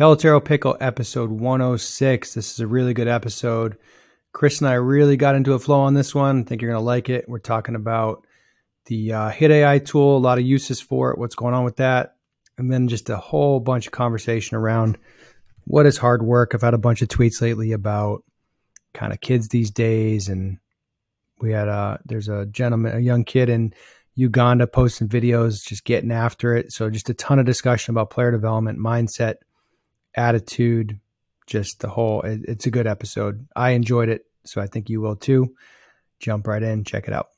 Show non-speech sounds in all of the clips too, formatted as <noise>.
Pelotero Pickle episode 106. This is a really good episode. Chris and I really got into a flow on this one. I think you're going to like it. We're talking about the uh, Hit AI tool, a lot of uses for it, what's going on with that, and then just a whole bunch of conversation around what is hard work. I've had a bunch of tweets lately about kind of kids these days, and we had a there's a gentleman, a young kid in Uganda posting videos, just getting after it. So just a ton of discussion about player development, mindset, attitude, just the whole. It, it's a good episode. I enjoyed it, so I think you will too. Jump right in, check it out.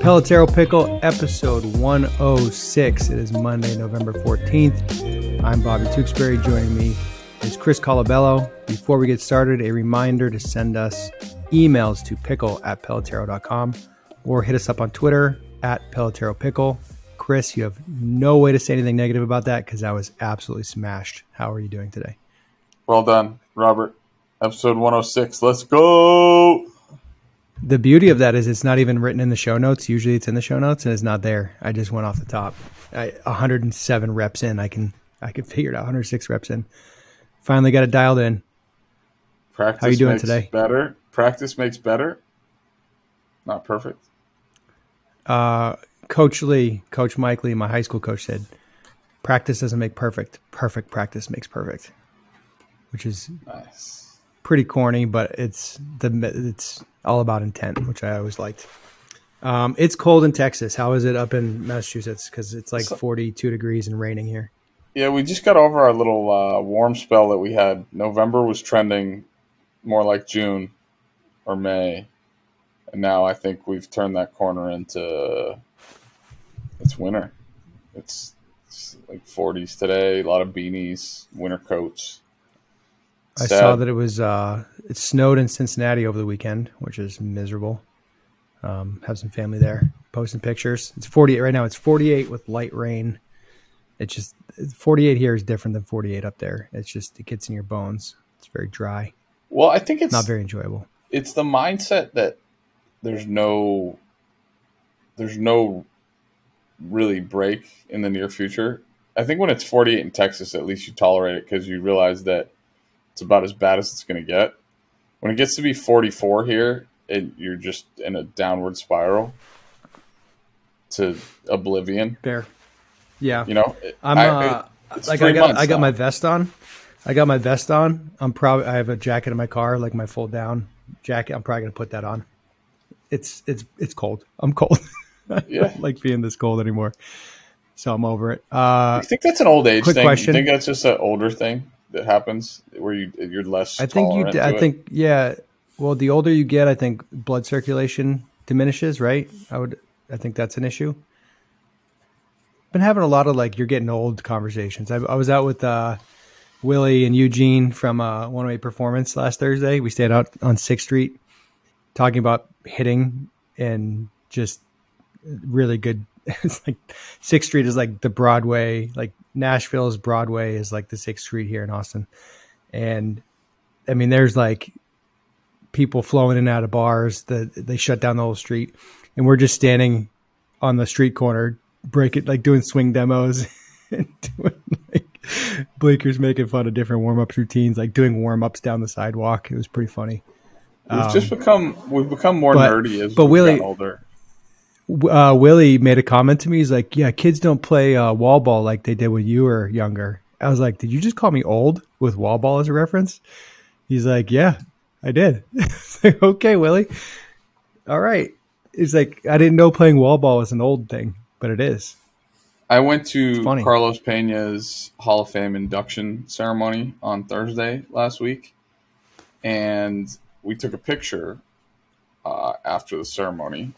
Pelotero Pickle, episode 106. It is Monday, November 14th. I'm Bobby Tewksbury. Joining me is Chris Colabello. Before we get started, a reminder to send us emails to pickle at pelotero.com or hit us up on Twitter at Pelotero Pickle. Chris, you have no way to say anything negative about that because I was absolutely smashed. How are you doing today? Well done, Robert. Episode 106. Let's go. The beauty of that is it's not even written in the show notes. Usually it's in the show notes and it's not there. I just went off the top. I, 107 reps in. I can I can figure it out. 106 reps in. Finally got it dialed in. Practice How are you doing today? Better. Practice makes better. Not perfect. Uh, coach Lee, Coach Mike Lee, my high school coach said, "Practice doesn't make perfect. Perfect practice makes perfect," which is Nice. pretty corny, but it's the it's all about intent, which I always liked. Um, it's cold in Texas. How is it up in Massachusetts? Because it's like So- 42 degrees and raining here. Yeah, we just got over our little uh, warm spell that we had. November was trending more like June or May, and now I think we've turned that corner into it's winter. It's, it's like 40s today. A lot of beanies, winter coats. I Sad. saw that it was uh, it snowed in Cincinnati over the weekend, which is miserable. Um, have some family there, posting pictures. It's 48 right now. It's 48 with light rain. It's just 48 here is different than 48 up there. It's just it gets in your bones. It's very dry, Well, I think it's not very enjoyable. It's the mindset that there's no there's no really break in the near future. I think when it's 48 in Texas, at least you tolerate it because you realize that it's about as bad as it's going to get. When it gets to be 44 here, and you're just in a downward spiral to oblivion. Fair. Yeah. You know, I'm I- uh, like I got I got now. my vest on. I got my vest on. I'm probably I have a jacket in my car, like my fold down jacket. I'm probably gonna put that on. It's it's it's cold. I'm cold. <laughs> I Yeah. don't like being this cold anymore. So I'm over it. Uh, I think that's an old age quick thing. question. You think that's just an older thing that happens where you you're less. I think you. I it? think yeah. Well, the older you get, I think blood circulation diminishes. Right. I would. I think that's an issue. Been having a lot of like you're getting old conversations. I, I was out with uh, Willie and Eugene from uh, 108 Performance last Thursday. We stayed out on Sixth Street, talking about hitting and just really good. <laughs> It's like Sixth Street is like the Broadway, like Nashville's Broadway is like the Sixth Street here in Austin, and I mean, there's like people flowing in and out of bars. that they shut down the whole street, and we're just standing on the street corner, breaking like doing swing demos <laughs> and doing Bleakers making fun of different warm up routines, like doing warm ups down the sidewalk. It was pretty funny. We've Um, just become we've become more but- nerdy as but we've Willie- older. uh, Willie made a comment to me. He's like, "Yeah, kids don't play uh, wall ball like they did when you were younger." I was like, "Did you just call me old with wall ball as a reference?" He's like, "Yeah, I did." <laughs> Like, okay, Willie. All right. He's like, "I didn't know playing wall ball was an old thing, but it is." I went to funny. Carlos Pena's Hall of Fame induction ceremony on Thursday last week, and we took a picture uh, after the ceremony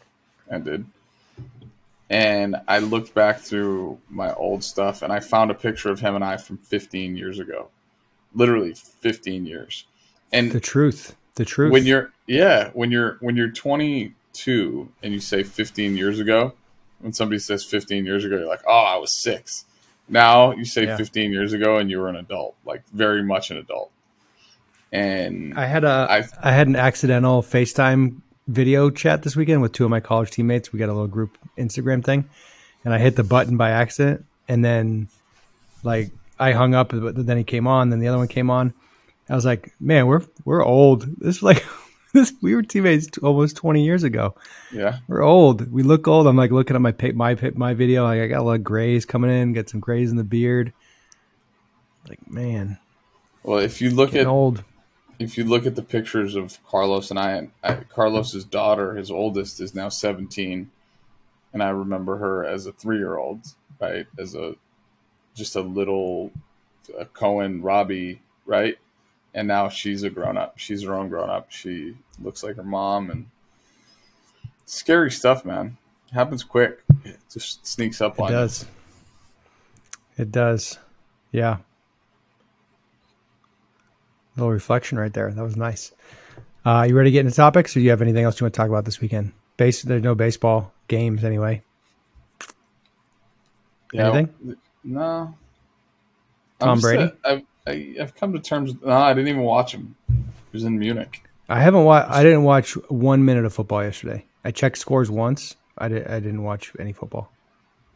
ended. And I looked back through my old stuff, and I found a picture of him and I from 15 years ago, literally 15 years. And The truth. The truth. when you're yeah when you're when you're 22 and you say 15 years ago when somebody says 15 years ago you're like oh i was six now you say Yeah. 15 years ago and you were an adult like very much an adult And I had a I, I had an accidental FaceTime video chat this weekend with two of my college teammates. We got a little group Instagram thing, and I hit the button by accident, and then like I hung up, but then he came on, then the other one came on. I was like, man, we're we're old. This is like. <laughs> <laughs> We were teammates almost twenty years ago. Yeah, we're old. We look old. I'm like looking at my my my video. Like I got a lot of grays coming in. Get some grays in the beard. Like man. Well, if you look at old, if you look at the pictures of Carlos and I, I uh, Carlos's daughter, his oldest, is now 17, and I remember her as a three year old, right? As a just a little a Cohen Robbie, right? And now she's a grown up. She's her own grown up. She looks like her mom, and scary stuff, man. It happens quick. It just sneaks up it on does. You. It does. Yeah little reflection right there. That was nice. Uh, you ready to get into topics, or do you have anything else you want to talk about this weekend? Base, there's no baseball games anyway. Yeah, anything? No. Tom Brady. I, have come to terms. No, I didn't even watch him. He was in Munich. I haven't watched. I didn't watch one minute of football yesterday. I checked scores once. I did. I didn't watch any football.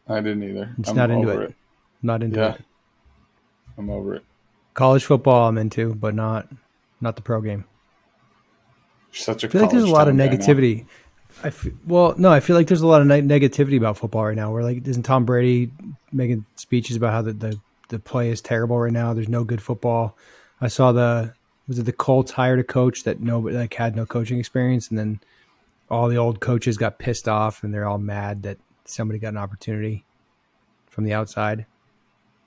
I didn't either. It's I'm not into it. it. Not into yeah. it. I'm over it. College football I'm into, but not not the pro game. Such a I feel like there's a lot of negativity. I feel, well, no, I feel like there's a lot of ne- negativity about football right now. Where like, isn't Tom Brady making speeches about how the, the the play is terrible right now? There's no good football. I saw the was it the Colts hired a coach that nobody like had no coaching experience, and then all the old coaches got pissed off and they're all mad that somebody got an opportunity from the outside.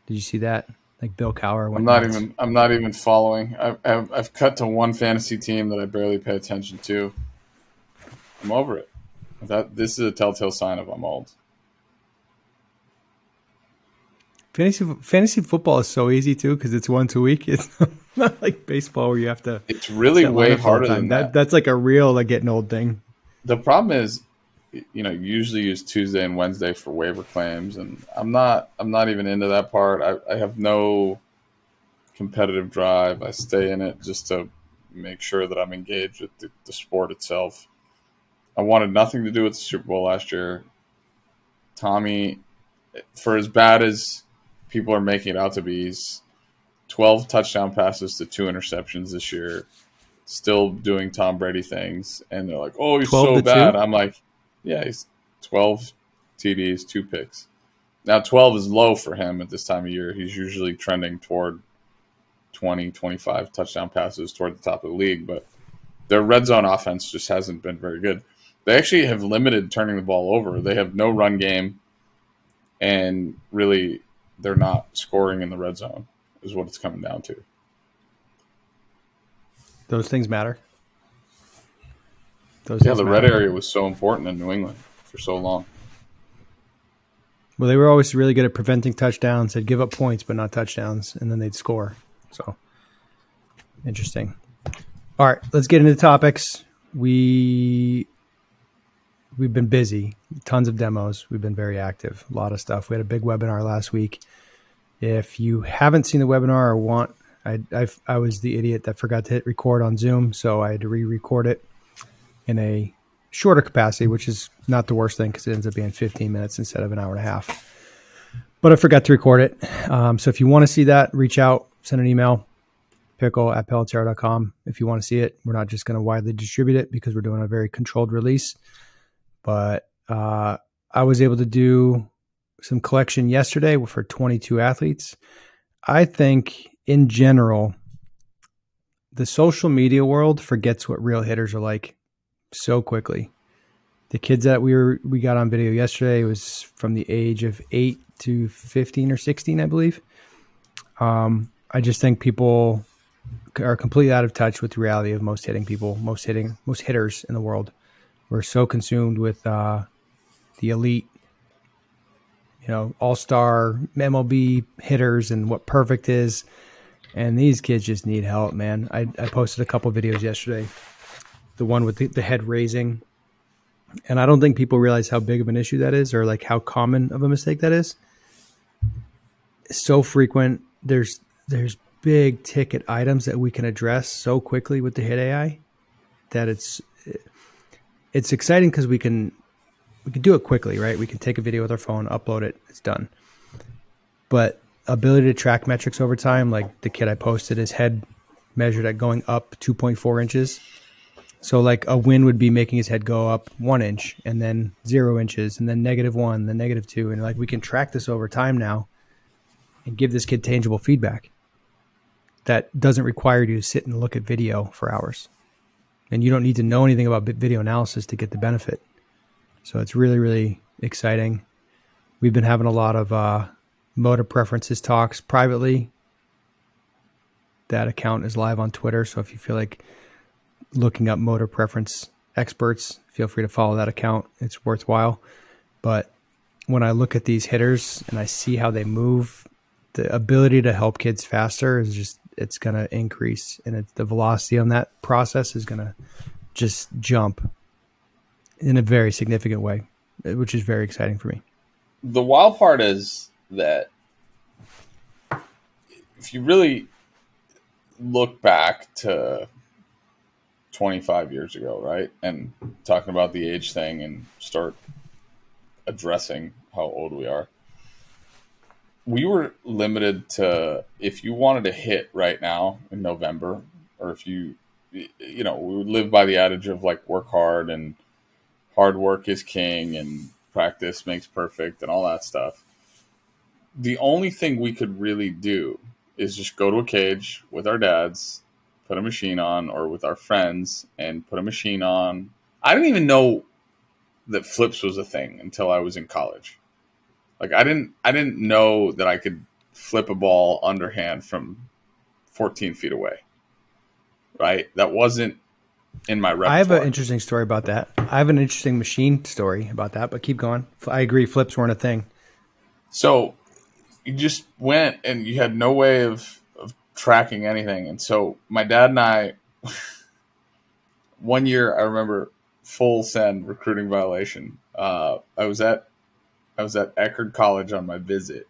Did you see that? like Bill Cowher. I'm not nuts. even. I'm not even following. I've, I've, I've cut to one fantasy team that I barely pay attention to. I'm over it. That this is a telltale sign of I'm old. Fantasy fantasy football is so easy too because it's once a week. <laughs> It's not like baseball where you have to. It's really way harder than that. that. That's like a real like getting old thing. The problem is you know usually use Tuesday and Wednesday for waiver claims, and I'm not I'm not even into that part. I, I have no competitive drive. I stay in it just to make sure that I'm engaged with the, the sport itself. I wanted nothing to do with the Super Bowl last year. Tommy, for as bad as people are making it out to be, he's 12 touchdown passes to two interceptions this year, still doing Tom Brady things. And they're like, oh, he's so bad. i I'm like, yeah, he's 12 TDs, two picks. Now, 12 is low for him at this time of year. He's usually trending toward 20, 25 touchdown passes toward the top of the league, but their red zone offense just hasn't been very good. They actually have limited turning the ball over. They have no run game, and really, they're not scoring in the red zone, is what it's coming down to. Those things matter. Those yeah, the matter. red area was so important in New England for so long. Well, they were always really good at preventing touchdowns. They'd give up points, but not touchdowns, and then they'd score. So interesting. All right, let's get into the topics. We we've been busy, tons of demos. We've been very active, a lot of stuff. We had a big webinar last week. If you haven't seen the webinar or want, I I, I was the idiot that forgot to hit record on Zoom, so I had to re-record it in a shorter capacity, which is not the worst thing because it ends up being 15 minutes instead of an hour and a half. But I forgot to record it. Um, so if you want to see that, reach out, send an email, pickle at pelotero.com. If you want to see it, we're not just going to widely distribute it because we're doing a very controlled release. But uh, I was able to do some collection yesterday for 22 athletes. I think in general, the social media world forgets what real hitters are like so quickly. The kids that we were we got on video yesterday was from the age of eight to fifteen or sixteen, I believe. Um, I just think people are completely out of touch with the reality of most hitting people, most hitting, most hitters in the world. We're so consumed with uh, the elite, you know, all star MLB hitters and what perfect is. And these kids just need help, man. I, I posted a couple videos yesterday the one with the, the head raising. And I don't think people realize how big of an issue that is or like how common of a mistake that is. It's so frequent. There's there's big ticket items that we can address so quickly with the hit AI that it's it's exciting because we can we can do it quickly, right? We can take a video with our phone, upload it, it's done. But ability to track metrics over time, like the kid I posted, his head measured at going up 2.4 inches. So like a win would be making his head go up one inch and then zero inches and then negative one, then negative two. And like we can track this over time now and give this kid tangible feedback that doesn't require you to sit and look at video for hours. And you don't need to know anything about video analysis to get the benefit. So it's really, really exciting. We've been having a lot of uh, motor preferences talks privately. That account is live on Twitter. So if you feel like looking up motor preference experts, feel free to follow that account. It's worthwhile. But when I look at these hitters and I see how they move, the ability to help kids faster is just it's going to increase and the velocity on that process is going to just jump in a very significant way, which is very exciting for me. The wild part is that if you really look back to 25 years ago, right? And talking about the age thing and start addressing how old we are. We were limited to if you wanted to hit right now in November, or if you, you know, we would live by the adage of like work hard and hard work is king and practice makes perfect and all that stuff. The only thing we could really do is just go to a cage with our dads, put a machine on, or with our friends and put a machine on. I didn't even know that flips was a thing until I was in college. Like I didn't I didn't know that I could flip a ball underhand from 14 feet away. Right? That wasn't in my repertoire. I have an interesting story about that. I have an interesting machine story about that, but keep going. I agree, flips weren't a thing. So you just went and you had no way of, of tracking anything. And so my dad and I, <laughs> one year, I remember full send recruiting violation. Uh, I was at I was at Eckerd College on my visit,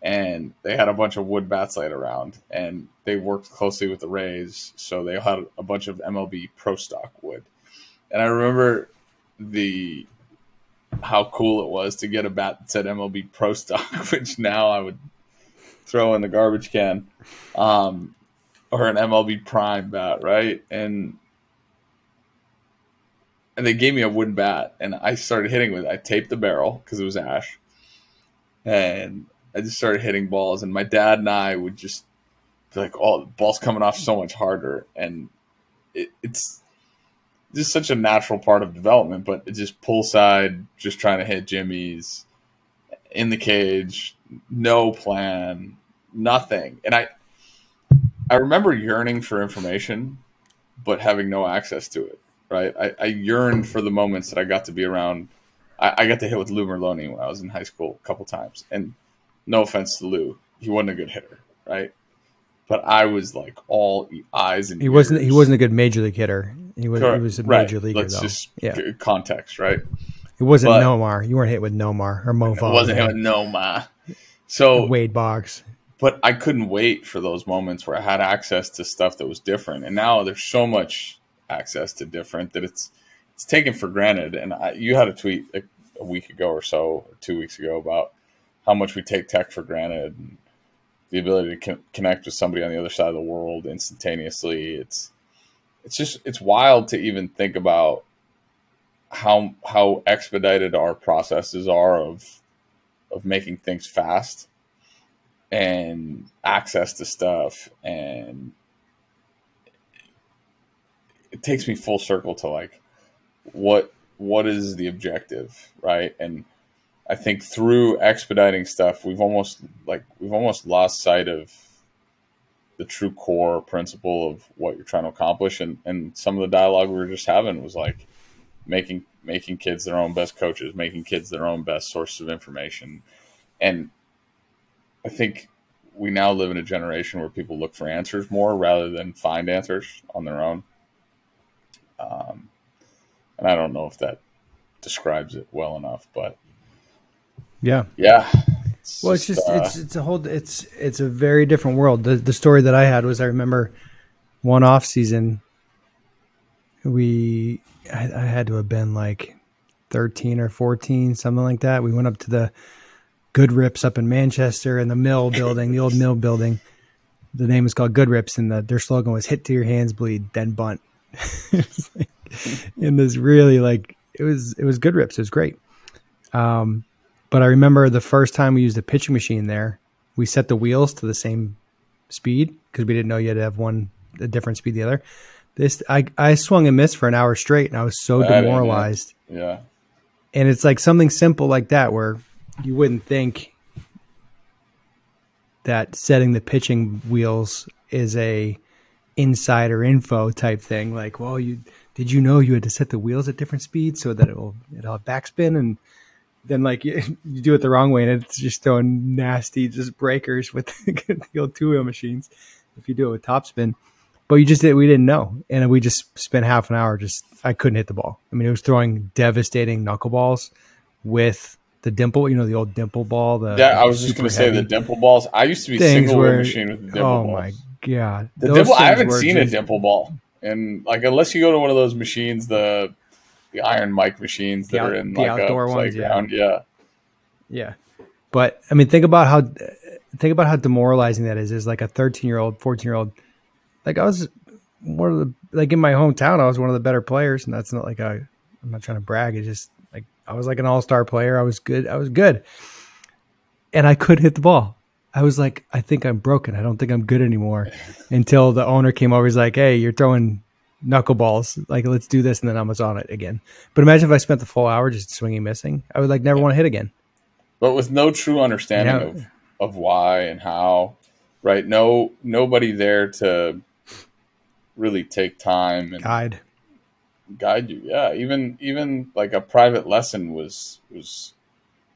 and they had a bunch of wood bats laid around, and they worked closely with the Rays, so they had a bunch of MLB Pro Stock wood. And I remember the how cool it was to get a bat that said MLB Pro Stock, <laughs> which now I would throw in the garbage can, um, or an MLB Prime bat, right? And and they gave me a wooden bat, and I started hitting with it. I taped the barrel because it was ash, and I just started hitting balls. And my dad and I would just be like, "Oh, the ball's coming off so much harder," and it, it's just such a natural part of development. But just pull side, just trying to hit jimmies in the cage, no plan, nothing. And I, I remember yearning for information, but having no access to it right? I, I yearned for the moments that I got to be around. I, I got to hit with Lou Merloni when I was in high school a couple times, and no offense to Lou, he wasn't a good hitter, right? But I was like all eyes and he ears. wasn't he wasn't a good major league hitter. He was Correct. he was a major right. leaguer Let's though. Just yeah. context, right? It wasn't but Nomar. You weren't hit with Nomar or Mo. It wasn't hit with Nomar. So Wade Boggs. But I couldn't wait for those moments where I had access to stuff that was different. And now there's so much access to different that it's it's taken for granted. And I, you had a tweet a, a, week ago or so, or two weeks ago, about how much we take tech for granted and the ability to con- connect with somebody on the other side of the world instantaneously. It's it's just it's wild to even think about how how expedited our processes are of of making things fast and access to stuff and it takes me full circle to like what what is the objective, right? And I think through expediting stuff, we've almost like we've almost lost sight of the true core principle of what you're trying to accomplish. And and some of the dialogue we were just having was like making making kids their own best coaches, making kids their own best source of information. And I think we now live in a generation where people look for answers more rather than find answers on their own. Um, and I don't know if that describes it well enough, but yeah, yeah, It's well, it's just uh, it's it's a whole it's it's a very different world. The the story that I had was I remember one off season. We I, I had to have been like thirteen or fourteen, something like that. We went up to the Good Rips up in Manchester in the mill building, the old mill building. The name is called Good Rips, and the, their slogan was "Hit to your hands bleed, then bunt." <laughs> like, in this really like it was it was Good Rips. It was great. Um, but I remember the first time we used the pitching machine there, we set the wheels to the same speed because we didn't know you had to have one a different speed the other. This I I swung and missed for an hour straight, and I was so demoralized. Yeah, and it's like something simple like that where you wouldn't think that setting the pitching wheels is a insider info type thing. Like, well, you did you know you had to set the wheels at different speeds so that it will it'll have backspin and then like <laughs> you, you, do it the wrong way and it's just throwing nasty just breakers with <laughs> the old two wheel machines if you do it with topspin. But you just did we didn't know. And we just spent half an hour just I couldn't hit the ball. I mean it was throwing devastating knuckleballs with the dimple, you know, the old dimple ball. The, yeah, I was just going to say the dimple balls. I used to be single where, machine with the dimple oh balls. my god, the dimple! I haven't seen just, a dimple ball, and like unless you go to one of those machines, the the Iron Mike machines that out, are in like outdoor a playground. Ones, yeah. yeah, yeah. But I mean, think about how think about how demoralizing that is. Is like a thirteen year old, fourteen year old. Like I was one of the like in my hometown, I was one of the better players, and that's not like I. I'm not trying to brag. It's just like I was like an all star player. I was good. I was good, and I could hit the ball. I was like, I think I'm broken. I don't think I'm good anymore. Until the owner came over, he's like, Hey, you're throwing knuckleballs. Like, let's do this. And then I was on it again. But imagine if I spent the full hour just swinging, missing. I would like never want to hit again. But with no true understanding of, of why and how, right? No, nobody there to really take time and guide, guide you. Yeah. Even, even like a private lesson was, was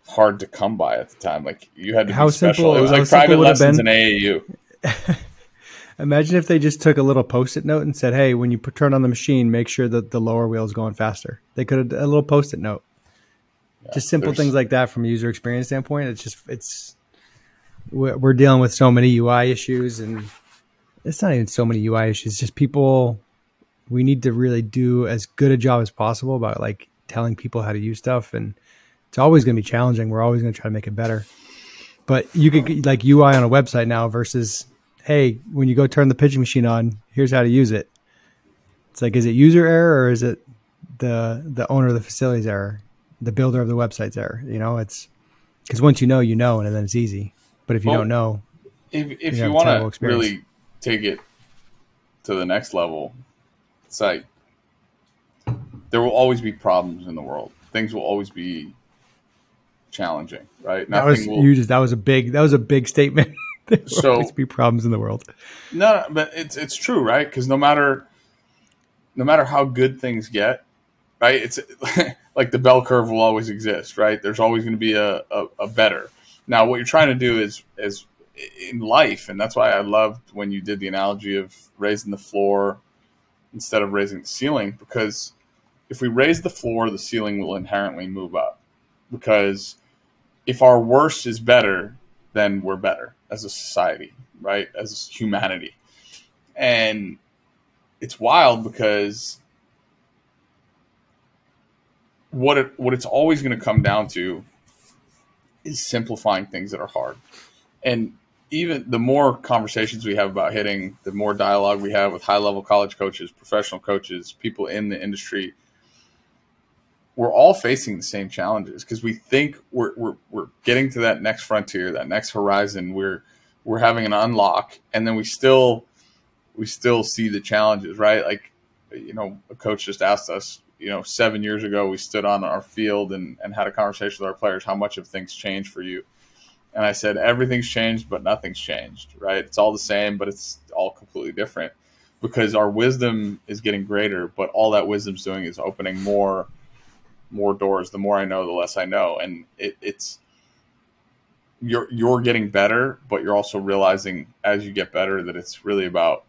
hard to come by at the time. Like you had to how be special. Simple, it was like private lessons in AAU. <laughs> Imagine if they just took a little post-it note and said, "Hey, when you turn on the machine, make sure that the lower wheel is going faster." They could have a little post-it note. Yeah, just simple things like that from a user experience standpoint. It's just it's we're dealing with so many UI issues, and it's not even so many UI issues. Just people. We need to really do as good a job as possible about like telling people how to use stuff, and it's always going to be challenging. We're always going to try to make it better. But you could like UI on a website now versus hey, when you go turn the pitching machine on, here's how to use it. It's like, is it user error or is it the the owner of the facility's error, the builder of the website's error? You know, it's because once you know, you know, and then it's easy. But if you well, don't know, if if you, you want to really take it to the next level, it's like there will always be problems in the world. Things will always be challenging, right? Nothing that was will, you just that was a big that was a big statement. <laughs> there so, always be problems in the world. No, but it's it's true, right? Because no matter no matter how good things get, right? It's <laughs> like the bell curve will always exist, right? There's always going to be a, a, a better. Now, what you're trying to do is is in life, and that's why I loved when you did the analogy of raising the floor instead of raising the ceiling, because if we raise the floor, the ceiling will inherently move up. Because if our worst is better, then we're better as a society, right? As humanity. And it's wild because what it what it's always going to come down to is simplifying things that are hard. And even the more conversations we have about hitting, the more dialogue we have with high level college coaches, professional coaches, people in the industry, we're all facing the same challenges because we think we're, we're, we're getting to that next frontier, that next horizon. We're, we're having an unlock and then we still, we still see the challenges, right? Like, you know, a coach just asked us, you know, seven years ago, we stood on our field and, and had a conversation with our players. How much have things changed for you? And I said, everything's changed, but nothing's changed, right? It's all the same, but it's all completely different because our wisdom is getting greater, but all that wisdom's doing is opening more more doors. The more I know, the less I know, and it, it's you're you're getting better, but you're also realizing as you get better that it's really about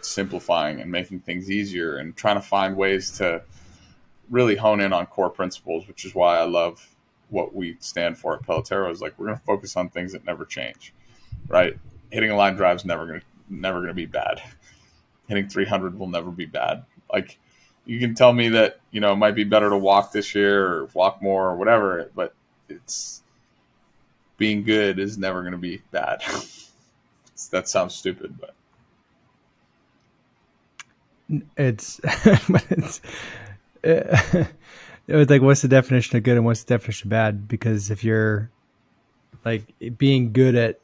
simplifying and making things easier and trying to find ways to really hone in on core principles, which is why I love what we stand for at Pelotero is like we're going to focus on things that never change, right? Hitting a line drive is never going to never going to be bad. Hitting 300 will never be bad. Like you can tell me that you know it might be better to walk this year or walk more or whatever, but it's being good is never going to be bad. <laughs> that sounds stupid, but it's <laughs> it's, <laughs> it was like what's the definition of good and what's the definition of bad? Because if you're like being good at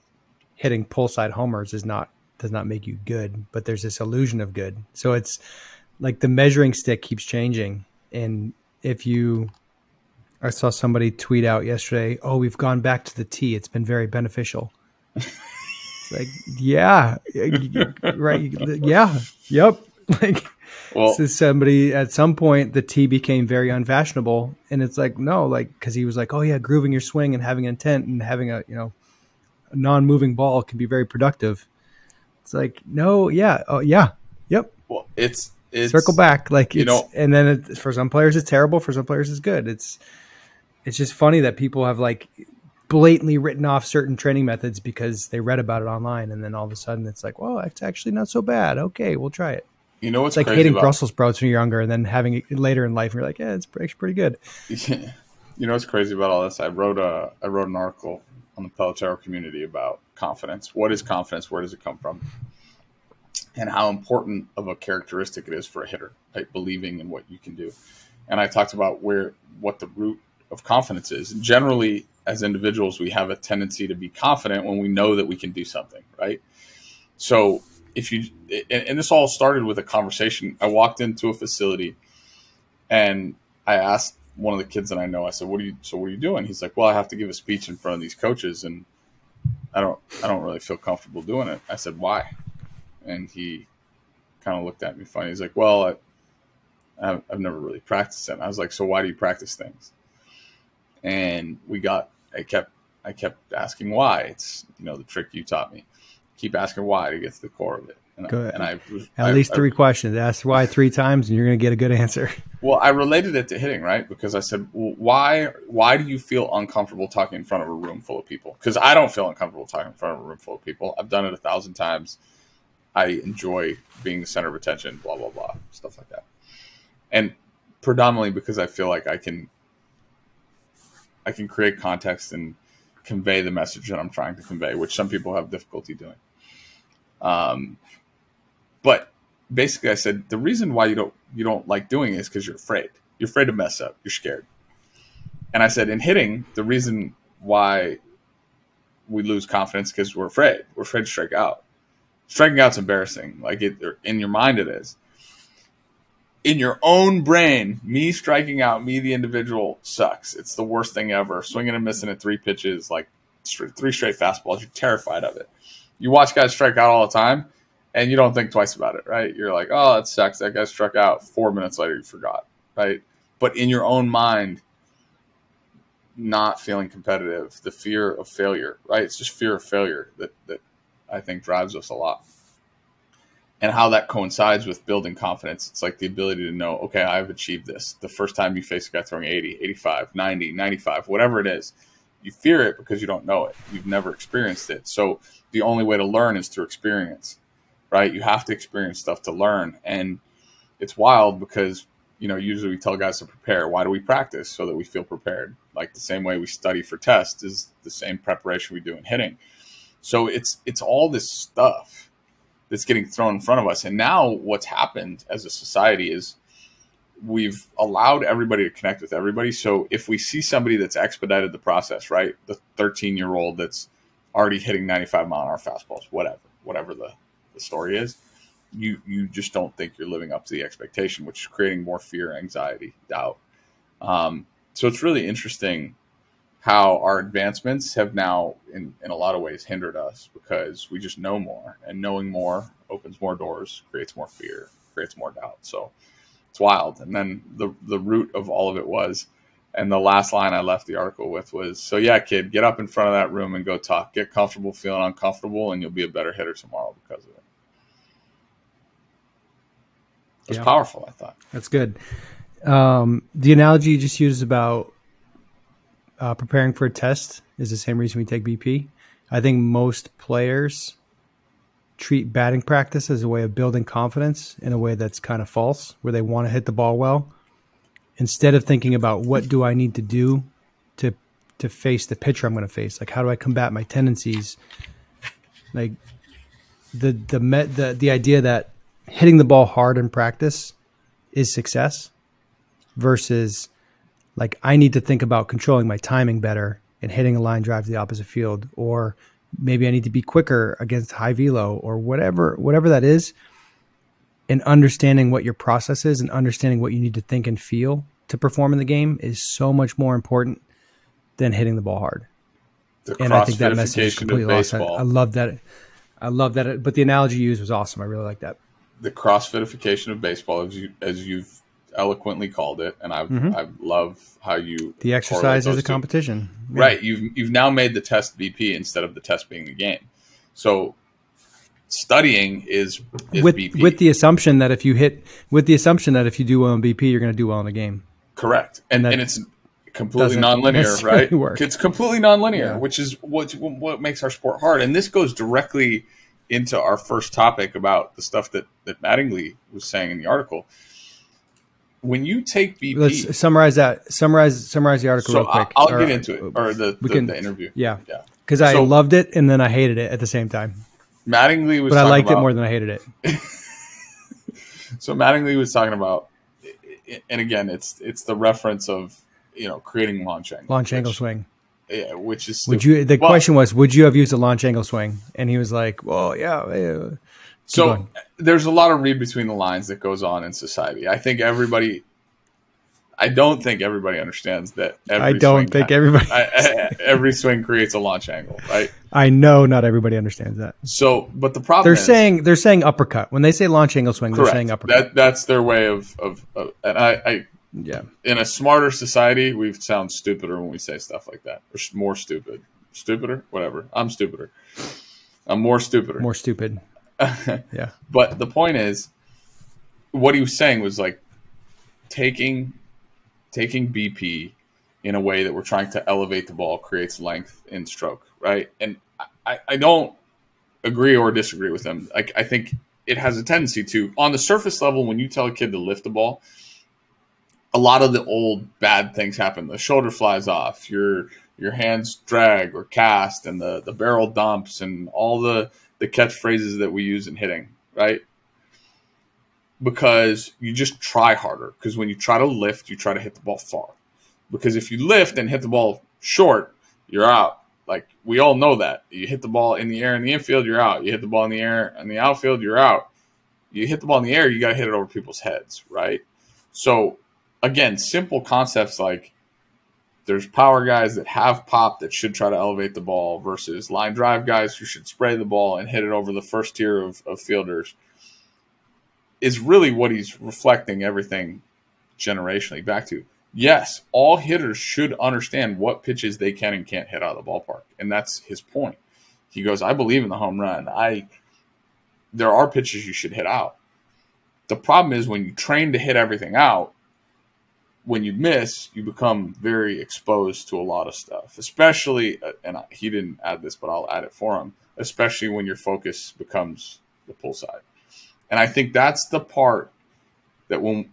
hitting pull side homers is not does not make you good, but there's this illusion of good. So it's like the measuring stick keeps changing. And if you I saw somebody tweet out yesterday, "Oh, we've gone back to the t It's been very beneficial." it's like, yeah, right, yeah, yep. <laughs> Like well, so somebody at some point the tee became very unfashionable, and it's like no, like because he was like, oh yeah, grooving your swing and having intent and having a you know a non-moving ball can be very productive. It's like no, yeah, oh yeah, yep. Well, it's, it's circle back like you know, and then it, for some players it's terrible, for some players it's good. It's it's just funny that people have like blatantly written off certain training methods because they read about it online, and then all of a sudden it's like, well, it's actually not so bad. Okay, we'll try it. You know what's it's like hating about- Brussels sprouts when you're younger, and then having it later in life, and you're like, yeah, it's actually pretty good. <laughs> you know what's crazy about all this? I wrote a I wrote an article on the Pelotero community about confidence. What is confidence? Where does it come from? And how important of a characteristic it is for a hitter, like believing in what you can do. And I talked about where what the root of confidence is. Generally, as individuals, we have a tendency to be confident when we know that we can do something, right? So if you and, and this all started with a conversation. I walked into a facility and I asked one of the kids that I know, I said, What are you so what are you doing? He's like, Well, I have to give a speech in front of these coaches and I don't I don't really feel comfortable doing it. I said, Why? And he kind of looked at me funny. He's like, Well, I, I've never really practiced it. And I was like, So why do you practice things? And we got I kept I kept asking why. It's you know the trick you taught me keep asking why to get to the core of it. And, Good. and I at I, least three I, questions. Ask why three times, and you're going to get a good answer. <laughs> Well, I related it to hitting right because I said, well, why why do you feel uncomfortable talking in front of a room full of people? Because I don't feel uncomfortable talking in front of a room full of people. I've done it a thousand times. I enjoy being the center of attention. Blah blah blah, stuff like that. And predominantly because I feel like I can I can create context and convey the message that I'm trying to convey, which some people have difficulty doing. Um, but basically, I said the reason why you don't you don't like doing it is because you're afraid. You're afraid to mess up. You're scared. And I said in hitting, the reason why we lose confidence because we're afraid. We're afraid to strike out. Striking out's embarrassing. Like it in your mind, it is. In your own brain, me striking out, me the individual sucks. It's the worst thing ever. Swinging and missing at three pitches, like three straight fastballs. You're terrified of it you watch guys strike out all the time and you don't think twice about it, right? You're like, oh, that sucks. That guy struck out. Four minutes later, you forgot, right? But in your own mind, not feeling competitive, the fear of failure, right? It's just fear of failure that, that I think drives us a lot. And how that coincides with building confidence. It's like the ability to know, okay, I've achieved this. The first time you face a guy throwing 80, 85, 90, 95, whatever it is, you fear it because you don't know it. You've never experienced it. So the only way to learn is through experience, right? You have to experience stuff to learn. And it's wild because, you know, usually we tell guys to prepare. Why do we practice? So that we feel prepared. Like the same way we study for tests is the same preparation we do in hitting. So it's it's all this stuff that's getting thrown in front of us. And now what's happened as a society is we've allowed everybody to connect with everybody. So if we see somebody that's expedited the process, right? The 13 year old that's already hitting 95 mile an hour fastballs, whatever, whatever the, the story is, you you just don't think you're living up to the expectation, which is creating more fear, anxiety, doubt. Um, so it's really interesting how our advancements have now, in, in a lot of ways, hindered us because we just know more, and knowing more opens more doors, creates more fear, creates more doubt. So it's wild. And then the the root of all of it was, and the last line I left the article with was, "So yeah, kid, get up in front of that room and go talk. Get comfortable feeling uncomfortable, and you'll be a better hitter tomorrow because of it." It was yeah. powerful. I thought that's good. Um, the analogy you just used about uh, preparing for a test is the same reason we take BP. I think most players treat batting practice as a way of building confidence in a way that's kind of false, where they want to hit the ball well, instead of thinking about what do I need to do to to face the pitcher I'm going to face. Like how do I combat my tendencies? Like the the met the the idea that hitting the ball hard in practice is success versus like I need to think about controlling my timing better and hitting a line drive to the opposite field or maybe I need to be quicker against high velo or whatever whatever that is and understanding what your process is and understanding what you need to think and feel to perform in the game is so much more important than hitting the ball hard. The and I think that message is completely of lost. I. I love that. I love that. But the analogy you used was awesome. I really like that. the crossfitification of baseball, as you as you've eloquently called it, and I've Mhm. I love how you The exercise is a competition. Yeah. Right. You've you've now made the test BP instead of the test being the game. So studying is, is with BP. with the assumption that if you hit with the assumption that if you do well in BP, you're going to do well in the game. correct, and and and, it's completely nonlinear, right? <laughs> work. It's completely nonlinear, Yeah. which is what what makes our sport hard. And this goes directly into our first topic about the stuff that that Mattingly was saying in the article. When you take BP, Let's summarize that. Summarize summarize the article so real quick. I'll, get into it, uh, or the, we the, can- the interview. Yeah, Yeah. because I So- loved it and then I hated it at the same time. Mattingly was But I liked about, it more than I hated it. <laughs> So Mattingly was talking about, and again, it's it's the reference of you know creating launch angle, Launch angle which, swing. yeah, which is Would you? The Well, question was, would you have used a launch angle swing? And he was like, "Well, yeah." yeah. So there's a lot of read between the lines that goes on in society. I think everybody, I don't think everybody understands that. Every I don't swing think ha- everybody. I, I- <laughs> <laughs> every swing creates a launch angle, right? I know not everybody understands that. So, but the problem They're is, saying they're saying uppercut when they say launch angle swing. They're correct. saying uppercut. That that's their way of of, of and I, I yeah, in a smarter society, we sound stupider when we say stuff like that, or more stupid, stupider, whatever. I'm stupider. I'm more stupider. more stupid. <laughs> Yeah, but the point is, what he was saying was like taking taking BP in a way that we're trying to elevate the ball creates length in stroke, right? And I, I don't agree or disagree with him. Like I think it has a tendency to, on the surface level, when you tell a kid to lift the ball, a lot of the old bad things happen. The shoulder flies off, your your hands drag or cast, and the the barrel dumps, and all the the catchphrases that we use in hitting, right? Because you just try harder. Because when you try to lift, you try to hit the ball far. Because if you lift and hit the ball short, you're out. Like we all know that. You hit the ball in the air in the infield, you're out. You hit the ball in the air in the outfield, you're out. You hit the ball in the air, you got to hit it over people's heads, right? So again, simple concepts like there's power guys that have pop that should try to elevate the ball versus line drive guys who should spray the ball and hit it over the first tier of, of fielders is really what he's reflecting everything generationally back to. Yes, all hitters should understand what pitches they can and can't hit out of the ballpark. And that's his point. He goes, I believe in the home run. I there are pitches you should hit out. The problem is when you train to hit everything out, when you miss, you become very exposed to a lot of stuff, especially, uh, and he didn't add this, but I'll add it for him, especially when your focus becomes the pull side. And I think that's the part that when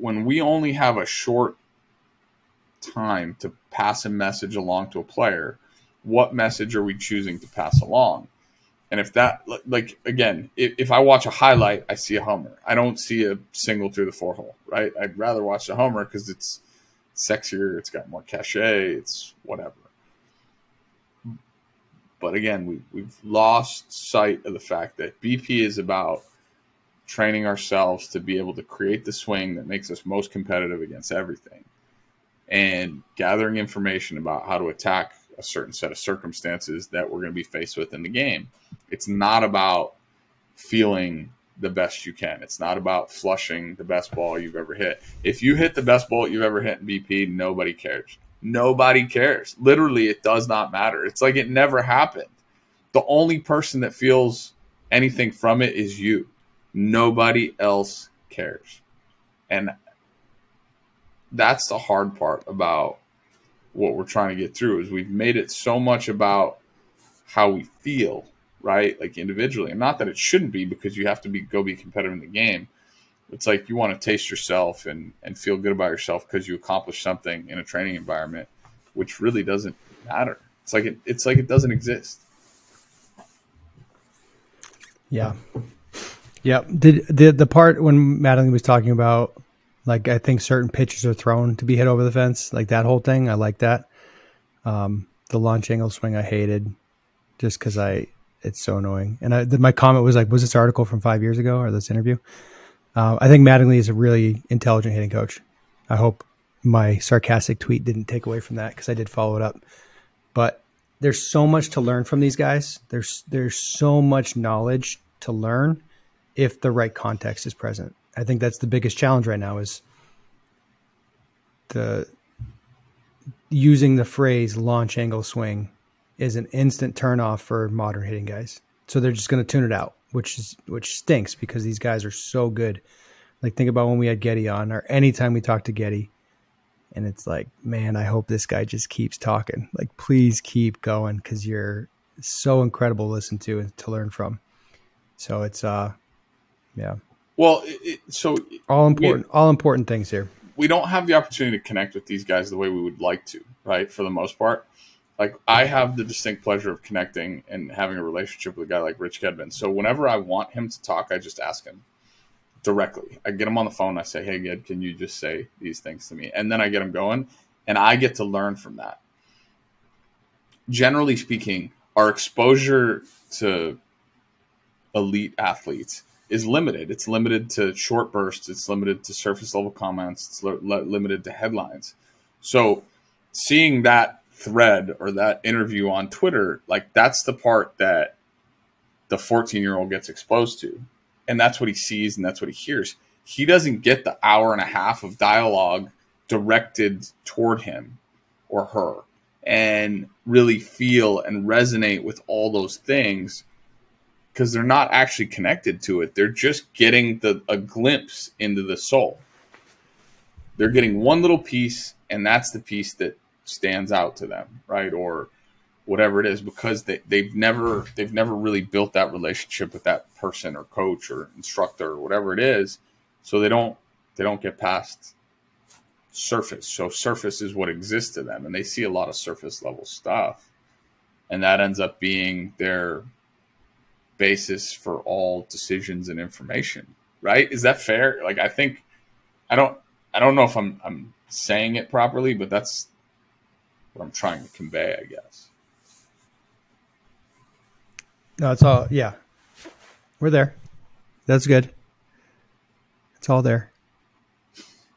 when we only have a short time to pass a message along to a player, what message are we choosing to pass along? And if that, like, again, if, if I watch a highlight, I see a homer. I don't see a single through the four hole, right? I'd rather watch the homer because it's sexier, it's got more cachet, it's whatever. But again, we, we've lost sight of the fact that BP is about training ourselves to be able to create the swing that makes us most competitive against everything and gathering information about how to attack a certain set of circumstances that we're going to be faced with in the game. It's not about feeling the best you can. It's not about flushing the best ball you've ever hit. If you hit the best ball you've ever hit in BP, nobody cares. Nobody cares. Literally, it does not matter. It's like it never happened. The only person that feels anything from it is you. Nobody else cares. And that's the hard part about what we're trying to get through is we've made it so much about how we feel, right? Like individually. And not that it shouldn't be because you have to be go be competitive in the game. It's like you want to taste yourself and, and feel good about yourself because you accomplished something in a training environment, which really doesn't matter. It's like it, it's like it doesn't exist. Yeah. Yeah. Did the the part when Mattingly was talking about like I think certain pitches are thrown to be hit over the fence, like that whole thing. I like that. Um, the launch angle swing I hated, just because I it's so annoying. And I, my comment was like, was this article from five years ago or this interview? Uh, I think Mattingly is a really intelligent hitting coach. I hope my sarcastic tweet didn't take away from that because I did follow it up. But there's so much to learn from these guys. There's there's so much knowledge to learn if the right context is present. I think that's the biggest challenge right now is the using the phrase launch angle swing is an instant turnoff for modern hitting guys. So they're just going to tune it out, which is which stinks because these guys are so good. Like think about when we had Getty on, or anytime we talk to Getty, and it's like, man, I hope this guy just keeps talking. Like, please keep going because you're so incredible to listen to and to learn from. So it's uh, yeah. Well, it, so all important, we, all important things here. We don't have the opportunity to connect with these guys the way we would like to, right? For the most part, like I have the distinct pleasure of connecting and having a relationship with a guy like Rich Gedman. So whenever I want him to talk, I just ask him directly. I get him on the phone. I say, "Hey, Ged, can you just say these things to me?" And then I get him going, and I get to learn from that. Generally speaking, our exposure to elite athletes is limited. It's limited to short bursts. It's limited to surface level comments. It's limited to headlines. So seeing that thread or that interview on Twitter, like that's the part that the 14 year old gets exposed to. And that's what he sees and that's what he hears. He doesn't get the hour and a half of dialogue directed toward him or her and really feel and resonate with all those things because they're not actually connected to it. They're just getting the a glimpse into the soul. They're getting one little piece, and that's the piece that stands out to them, right? Or whatever it is, because they, they've never they've never really built that relationship with that person or coach or instructor or whatever it is. So they don't they don't get past surface. So surface is what exists to them, and they see a lot of surface level stuff, and that ends up being their basis for all decisions and information, right? Is that fair? Like I think I don't I don't know if I'm I'm saying it properly, but that's what I'm trying to convey, I guess. No, it's all yeah. We're there. That's good. It's all there.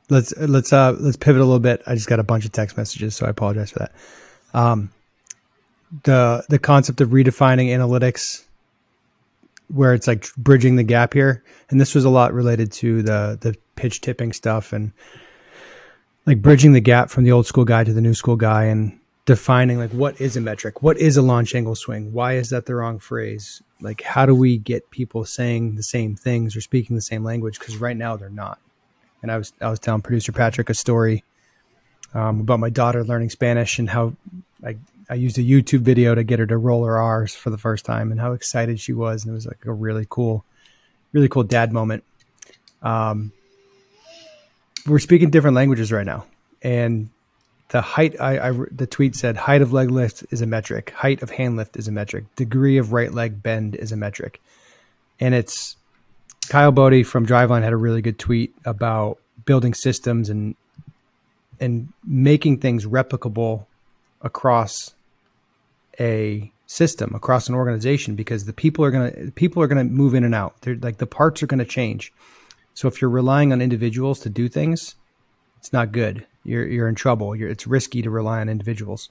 Let's let's uh let's pivot a little bit. I just got a bunch of text messages, so I apologize for that. Um the the concept of redefining analytics where it's like bridging the gap here. And this was a lot related to the the pitch tipping stuff and like bridging the gap from the old school guy to the new school guy and defining like what is a metric, what is a launch angle swing, why is that the wrong phrase? Like how do we get people saying the same things or speaking the same language? Because right now they're not. And I was I was telling producer Patrick a story um, about my daughter learning Spanish and how like I used a YouTube video to get her to roll her R's for the first time and how excited she was. And it was like a really cool, really cool dad moment. Um, we're speaking different languages right now. And the height, I, I, the tweet said height of leg lift is a metric. Height of hand lift is a metric. Degree of right leg bend is a metric. And it's Kyle Boddy from Driveline had a really good tweet about building systems and, and making things replicable across a system across an organization because the people are going to people are going to move in and out. They're like the parts are going to change. So if you're relying on individuals to do things, it's not good. You're you're in trouble. You're, it's risky to rely on individuals.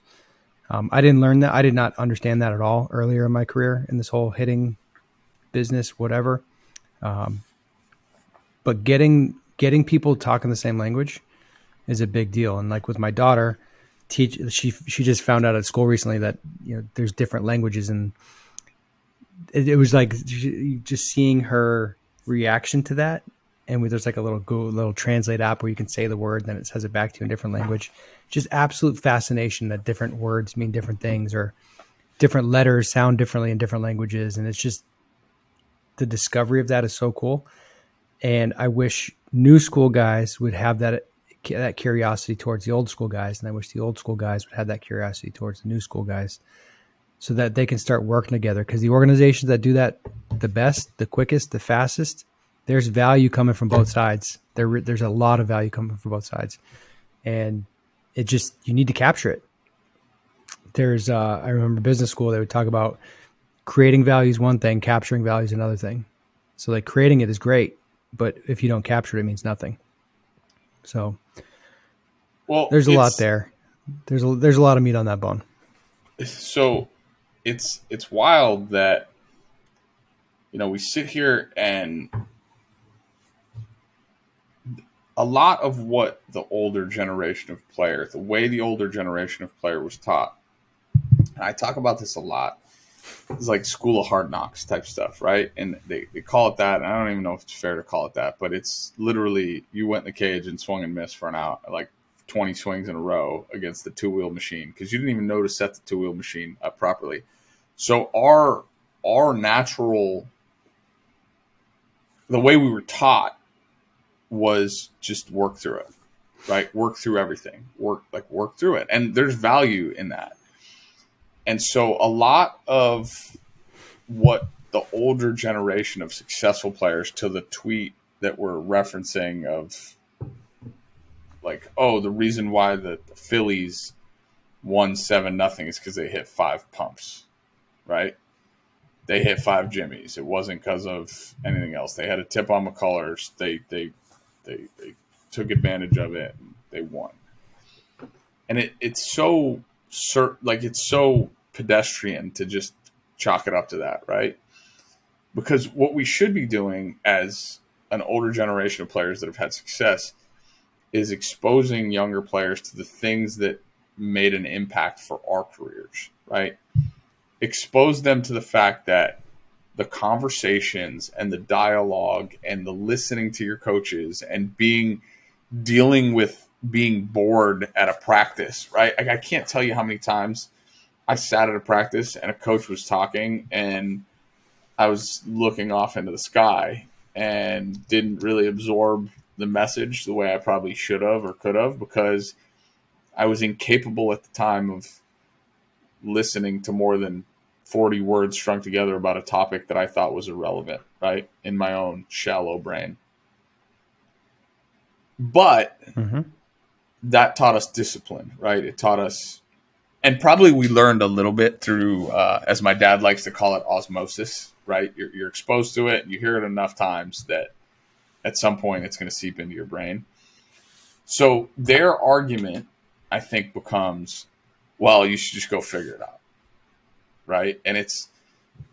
Um, I didn't learn that. I did not understand that at all earlier in my career in this whole hitting business, whatever. Um, but getting getting people talking the same language is a big deal. And like with my daughter, teach she she just found out at school recently that you know there's different languages and it, it was like just seeing her reaction to that and there's like a little Google, little translate app where you can say the word, then it says it back to you in different language. Just absolute fascination that different words mean different things, or different letters sound differently in different languages, and it's just the discovery of that is so cool. And I wish new school guys would have that that curiosity towards the old school guys, and I wish the old school guys would have that curiosity towards the new school guys, so that they can start working together. Because the organizations that do that the best, the quickest, the fastest, there's value coming from both sides. There, there's a lot of value coming from both sides, and it just you need to capture it. There's, uh, I remember business school they would talk about creating value is one thing, capturing value is another thing. So like creating it is great, but if you don't capture it, it means nothing. So, well, there's a lot there. There's a there's a lot of meat on that bone. So, it's it's wild that you know we sit here and a lot of what the older generation of player, the way the older generation of player was taught, and I talk about this a lot. It's like school of hard knocks type stuff, right? And they, they call it that. And I don't even know if it's fair to call it that, but it's literally you went in the cage and swung and missed for an out, like 20 swings in a row against the two wheel machine because you didn't even know to set the two wheel machine up properly. So our our natural the way we were taught was just work through it, right? Work through everything, work like work through it, and there's value in that. And so a lot of what the older generation of successful players to the tweet that we're referencing of like, oh, the reason why the, Phillies won seven nothing is because they hit five pumps, right? They hit five jimmies. It wasn't because of anything else. They had a tip on McCullers. They they they, they took advantage of it. They won, and it it's so cert like it's so pedestrian to just chalk it up to that, right? Because what we should be doing as an older generation of players that have had success is exposing younger players to the things that made an impact for our careers, right? Expose them to the fact that the conversations and the dialogue and the listening to your coaches and being dealing with being bored at a practice, right? Like I can't tell you how many times I sat at a practice and a coach was talking and I was looking off into the sky and didn't really absorb the message the way I probably should have or could have because I was incapable at the time of listening to more than 40 words strung together about a topic that I thought was irrelevant, right? In my own shallow brain. But mm-hmm. that taught us discipline, right? It taught us and probably we learned a little bit through, uh, as my dad likes to call it, osmosis. Right, you're, you're exposed to it, and you hear it enough times that at some point it's going to seep into your brain. So their argument, I think, becomes, well, you should just go figure it out, right? And it's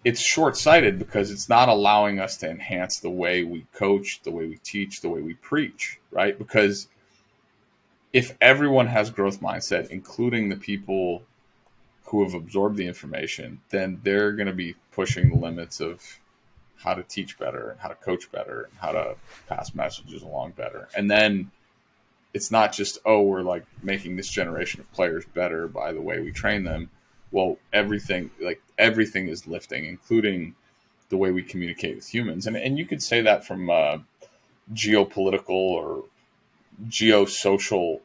it's short sighted because it's not allowing us to enhance the way we coach, the way we teach, the way we preach, right? Because if everyone has growth mindset, including the people who have absorbed the information, then they're going to be pushing the limits of how to teach better and how to coach better and how to pass messages along better. And then it's not just, oh, we're like making this generation of players better by the way we train them. Well, everything, like everything is lifting, including the way we communicate with humans. And, and you could say that from uh, geopolitical or geosocial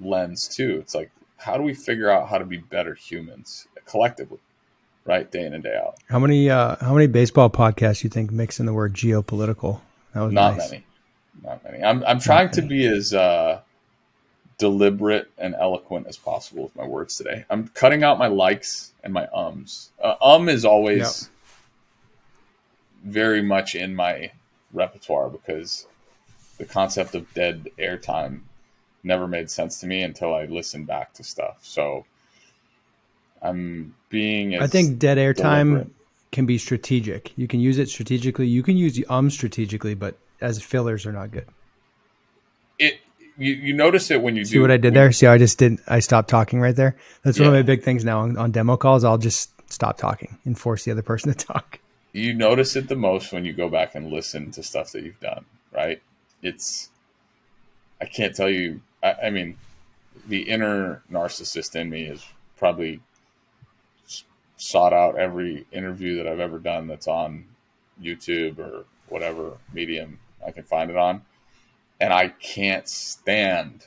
lens too. It's like, how do we figure out how to be better humans collectively, right, day in and day out? How many uh, how many baseball podcasts you think mix in the word geopolitical? That was not nice. many, not many. I'm I'm trying to be as uh, deliberate and eloquent as possible with my words today. I'm cutting out my likes and my ums. Uh, um is always yep. very much in my repertoire because the concept of dead airtime never made sense to me until I listened back to stuff. So I'm being. I think dead airtime can be strategic. You can use it strategically. You can use the um strategically, but as fillers are not good. It you, you notice it when you see do, what I did there. See, I just didn't. I stopped talking right there. That's yeah. one of my big things now on, on demo calls. I'll just stop talking and force the other person to <laughs> talk. You notice it the most when you go back and listen to stuff that you've done, right? It's I can't tell you. I, I mean, the inner narcissist in me is probably sought out every interview that I've ever done that's on YouTube or whatever medium I can find it on. And I can't stand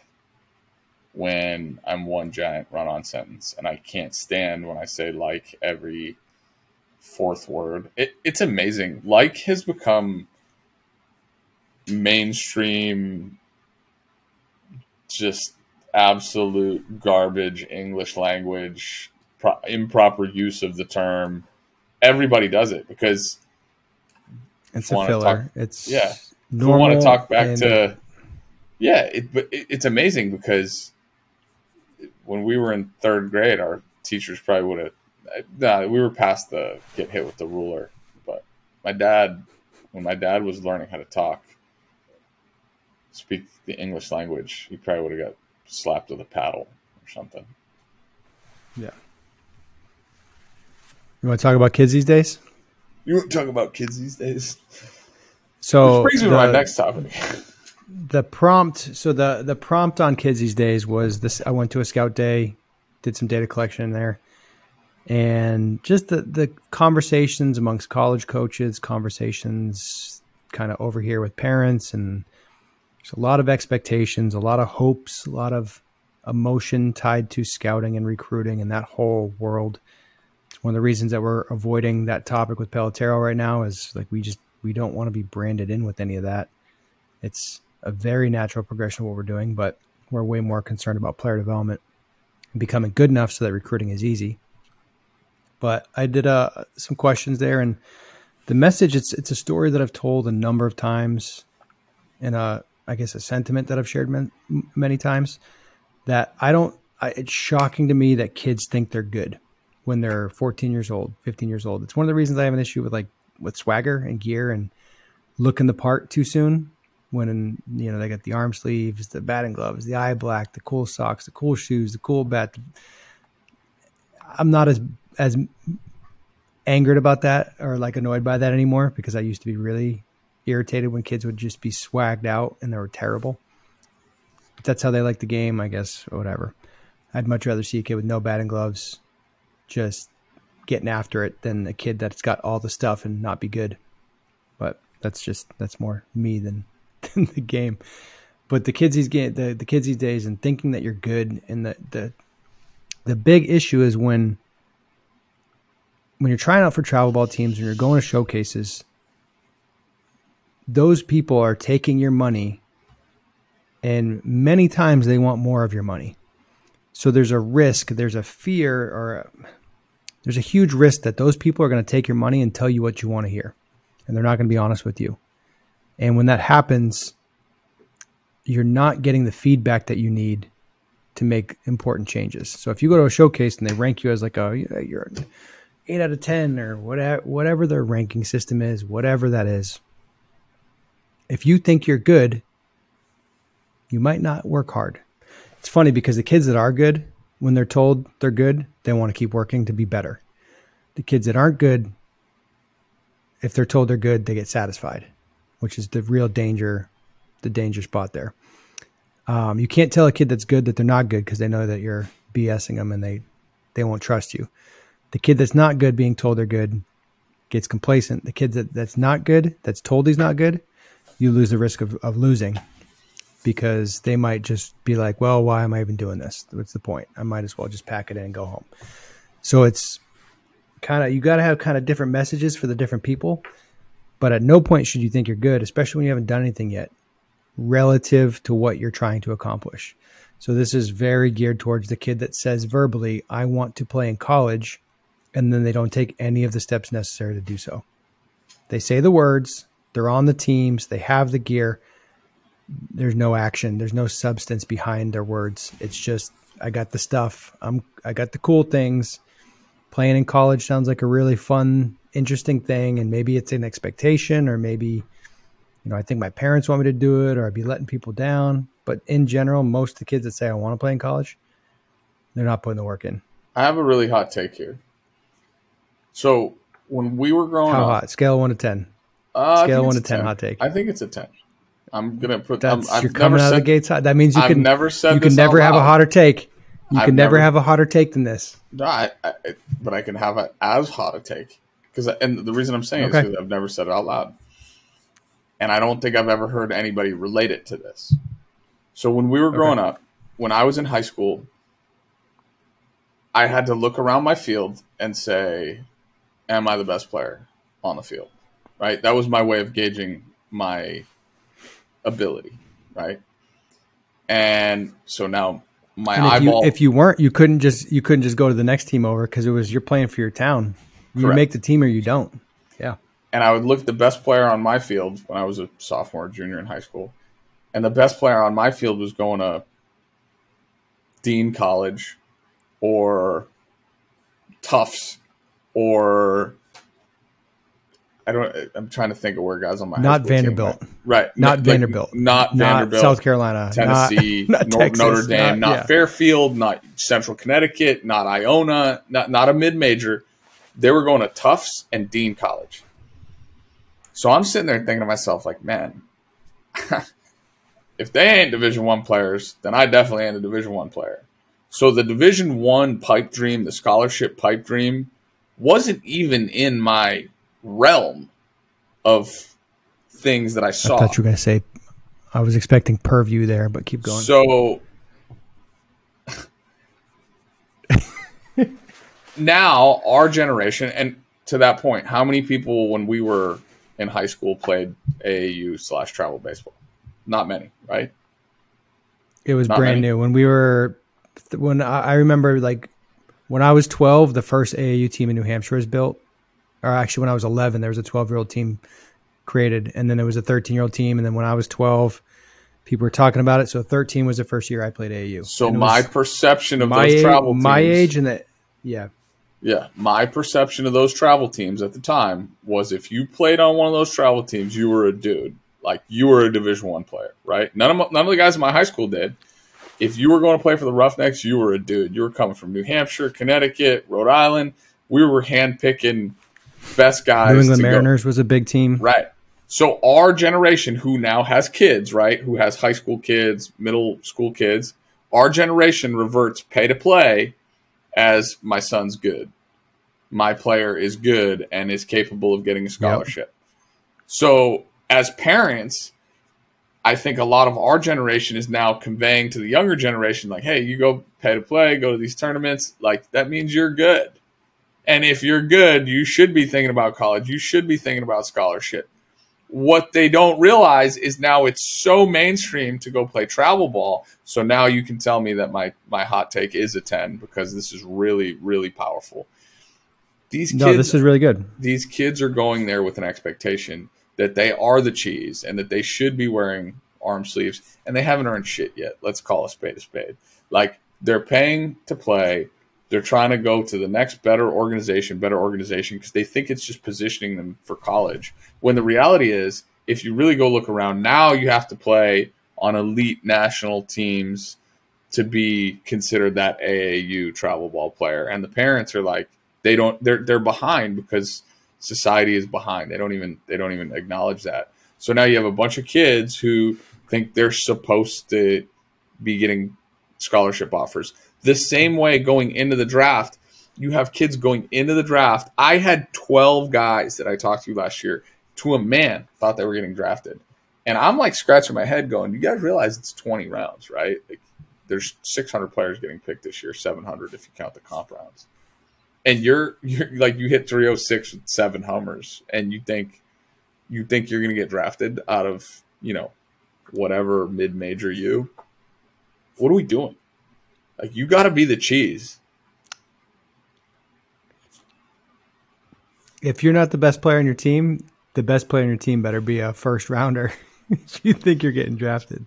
when I'm one giant run on sentence. And I can't stand when I say like every fourth word. It, it's amazing. Like has become mainstream, just absolute garbage English language, pro- improper use of the term. Everybody does it because it's a filler. Talk, it's yeah. We want to talk back to yeah, it, but it, it's amazing because when we were in third grade, our teachers probably would have. Nah, we were past the get hit with the ruler, but my dad, when my dad was learning how to talk, speak the English language, he probably would have got slapped with a paddle or something. Yeah. You want to talk about kids these days? You want to talk about kids these days? So Which brings me the, to my next topic. <laughs> the prompt. So the the prompt on kids these days was this. I went to a scout day, did some data collection there, and just the the conversations amongst college coaches, conversations kind of over here with parents and there's a lot of expectations, a lot of hopes, a lot of emotion tied to scouting and recruiting and that whole world. It's one of the reasons that we're avoiding that topic with Pelotero right now is like we just we don't want to be branded in with any of that. It's a very natural progression of what we're doing, but we're way more concerned about player development and becoming good enough so that recruiting is easy. But I did uh, some questions there, and the message it's it's a story that I've told a number of times in a I guess, a sentiment that I've shared man, many times that I don't, I, it's shocking to me that kids think they're good when they're 14 years old, 15 years old. It's one of the reasons I have an issue with like, with swagger and gear and looking the part too soon when, in, you know, they got the arm sleeves, the batting gloves, the eye black, the cool socks, the cool shoes, the cool bat. I'm not as, as angered about that or like annoyed by that anymore because I used to be really irritated when kids would just be swagged out and they were terrible. That's how they like the game, I guess, or whatever. I'd much rather see a kid with no batting gloves just getting after it than a kid that's got all the stuff and not be good. But that's just that's more me than, <laughs> than the game. But the kids these game the, the kids these days and thinking that you're good and the the the big issue is when when you're trying out for travel ball teams and you're going to showcases those people are taking your money and many times they want more of your money. So there's a risk, there's a fear, or a, there's a huge risk that those people are going to take your money and tell you what you want to hear. And they're not going to be honest with you. And when that happens, you're not getting the feedback that you need to make important changes. So if you go to a showcase and they rank you as like a you're 8 out of 10 or whatever whatever their ranking system is, whatever that is, if you think you're good, you might not work hard. It's funny because the kids that are good, when they're told they're good, they want to keep working to be better. The kids that aren't good, if they're told they're good, they get satisfied, which is the real danger, the danger spot there. Um, you can't tell a kid that's good that they're not good because they know that you're BSing them and they they won't trust you. The kid that's not good being told they're good gets complacent. The kid that, that's not good, that's told he's not good, you lose the risk of, of losing because they might just be like, well, why am I even doing this? What's the point? I might as well just pack it in and go home. So it's kind of, you got to have kind of different messages for the different people. But at no point should you think you're good, especially when you haven't done anything yet relative to what you're trying to accomplish. So this is very geared towards the kid that says verbally, I want to play in college, and then they don't take any of the steps necessary to do so. They say the words, they're on the teams. They have the gear. There's no action. There's no substance behind their words. It's just I got the stuff. I'm I got the cool things. Playing in college sounds like a really fun, interesting thing, and maybe it's an expectation, or maybe you know I think my parents want me to do it, or I'd be letting people down. But in general, most of the kids that say I want to play in college, they're not putting the work in. I have a really hot take here. So when we were growing How up, hot? Scale one to ten. Uh, Scale one to 10, 10, hot take. I think it's a 10. I'm gonna put. That's I'm, you're I've coming never out of the gates hot. That means you I've can never said you can never out have a hotter take. You I've can never never- have a hotter take than this. No, I, I, but I can have it as hot a take because, and the reason I'm saying Okay. is because I've never said it out loud, and I don't think I've ever heard anybody relate it to this. So when we were growing up, when I was in high school, I had to look around my field and say, "Am I the best player on the field?" Right. That was my way of gauging my ability. Right. And so now my And if eyeball. you if you weren't, you couldn't just you couldn't just go to the next team over because it was you're playing for your town. You Correct. make the team or you don't. Yeah. And I would look at the best player on my field when I was a sophomore, junior in high school, and the best player on my field was going to Dean College or Tufts or I don't. I'm trying to think of where guys on my Not school team Vanderbilt. right? Not like, Vanderbilt. not Not Vanderbilt, South Carolina. Tennessee, <laughs> not Nor- Texas, Notre Dame, not, yeah. Fairfield, not Central Connecticut, not Iona, not not a mid major. They were going to Tufts and Dean College. So I'm sitting there thinking to myself, like, man, <laughs> if they ain't Division One players, then I definitely ain't a Division One player. So the Division One pipe dream, the scholarship pipe dream, wasn't even in my realm of things that I I saw. thought you were gonna say. I was expecting purview there, but keep going. So <laughs> now our generation, and to that point, how many people when we were in high school played AAU slash travel baseball? Not many, right? It was Not brand many. new when we were when I, I remember like when I was 12, the first AAU team in New Hampshire was built. Or actually, when I was 11, there was a 12 year old team created, and then there was a 13 year old team, and then when I was 12, people were talking about it. So 13 was the first year I played AAU. So my perception of my those age, travel teams, my age, and that yeah, yeah, my perception of those travel teams at the time was if you played on one of those travel teams, you were a dude, like you were a Division One player, right? None of my, none of the guys in my high school did. If you were going to play for the Roughnecks, you were a dude. You were coming from New Hampshire, Connecticut, Rhode Island. We were handpicking best guys. New England to go- Mariners was a big team. Right. So our generation who now has kids, right, who has high school kids, middle school kids, our generation reverts pay to play as my son's good. My player is good and is capable of getting a scholarship. So as parents, I think a lot of our generation is now conveying to the younger generation, like, hey, you go pay to play, go to these tournaments, like that means you're good. And if you're good, you should be thinking about college. You should be thinking about scholarship. What they don't realize is now it's so mainstream to go play travel ball. So now you can tell me that my my hot take is a 10 because this is really really powerful. These kids No, this is really good. these kids are going there with an expectation that they are the cheese and that they should be wearing arm sleeves and they haven't earned shit yet. Let's call a spade a spade. Like they're paying to play. They're trying to go to the next better organization, better organization because they think it's just positioning them for college. When the reality is, if you really go look around, now you have to play on elite national teams to be considered that AAU travel ball player. And the parents are like, they don't they're they're behind because society is behind. They don't even they don't even acknowledge that. So now you have a bunch of kids who think they're supposed to be getting scholarship offers. The same way going into the draft, you have kids going into the draft. I had 12 guys that I talked to last year to a man thought they were getting drafted. And I'm like scratching my head going, you guys realize it's 20 rounds, right? Like, there's 600 players getting picked this year, 700 if you count the comp rounds. And you're you're like you hit 306 with seven homers and you think you think you're going to get drafted out of, you know, whatever mid-major you. What are we doing? Like you got to be the cheese. If you're not the best player on your team, the best player on your team better be a first rounder. <laughs> you think you're getting drafted.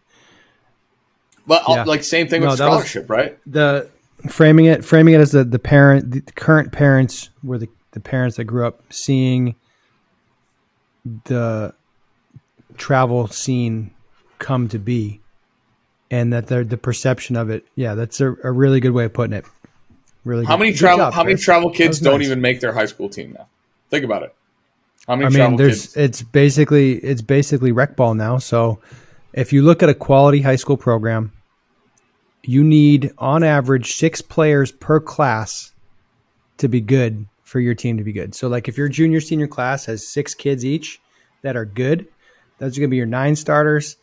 But uh, Yeah. like same thing No, with scholarship, right? the framing it framing it as the, the parent the current parents were the, the parents that grew up seeing the travel scene come to be and that they're the perception of it yeah that's a, a really good way of putting it really How good. many Good travel job, how many travel kids don't nice. even make their high school team now? Think about it. How many I mean, there's kids? it's basically it's basically rec ball now. So If you look at a quality high school program, you need on average six players per class to be good for your team to be good. So, like if your junior senior class has six kids each that are good, those are going to be your nine starters,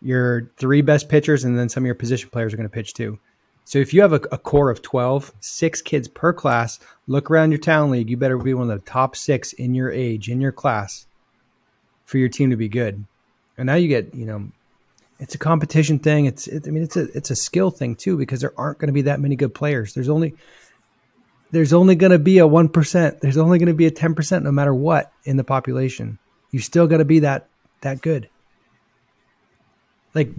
your three best pitchers, and then some of your position players are going to pitch too. So, if you have a, a core of 12, six kids per class, look around your town league. You better be one of the top six in your age, in your class, for your team to be good. And now you get, you know, it's a competition thing. It's, it, I mean, it's a it's a skill thing too because there aren't going to be that many good players. There's only there's only going to be a one percent. There's only going to be a ten percent, no matter what in the population. You still got to be that that good. Like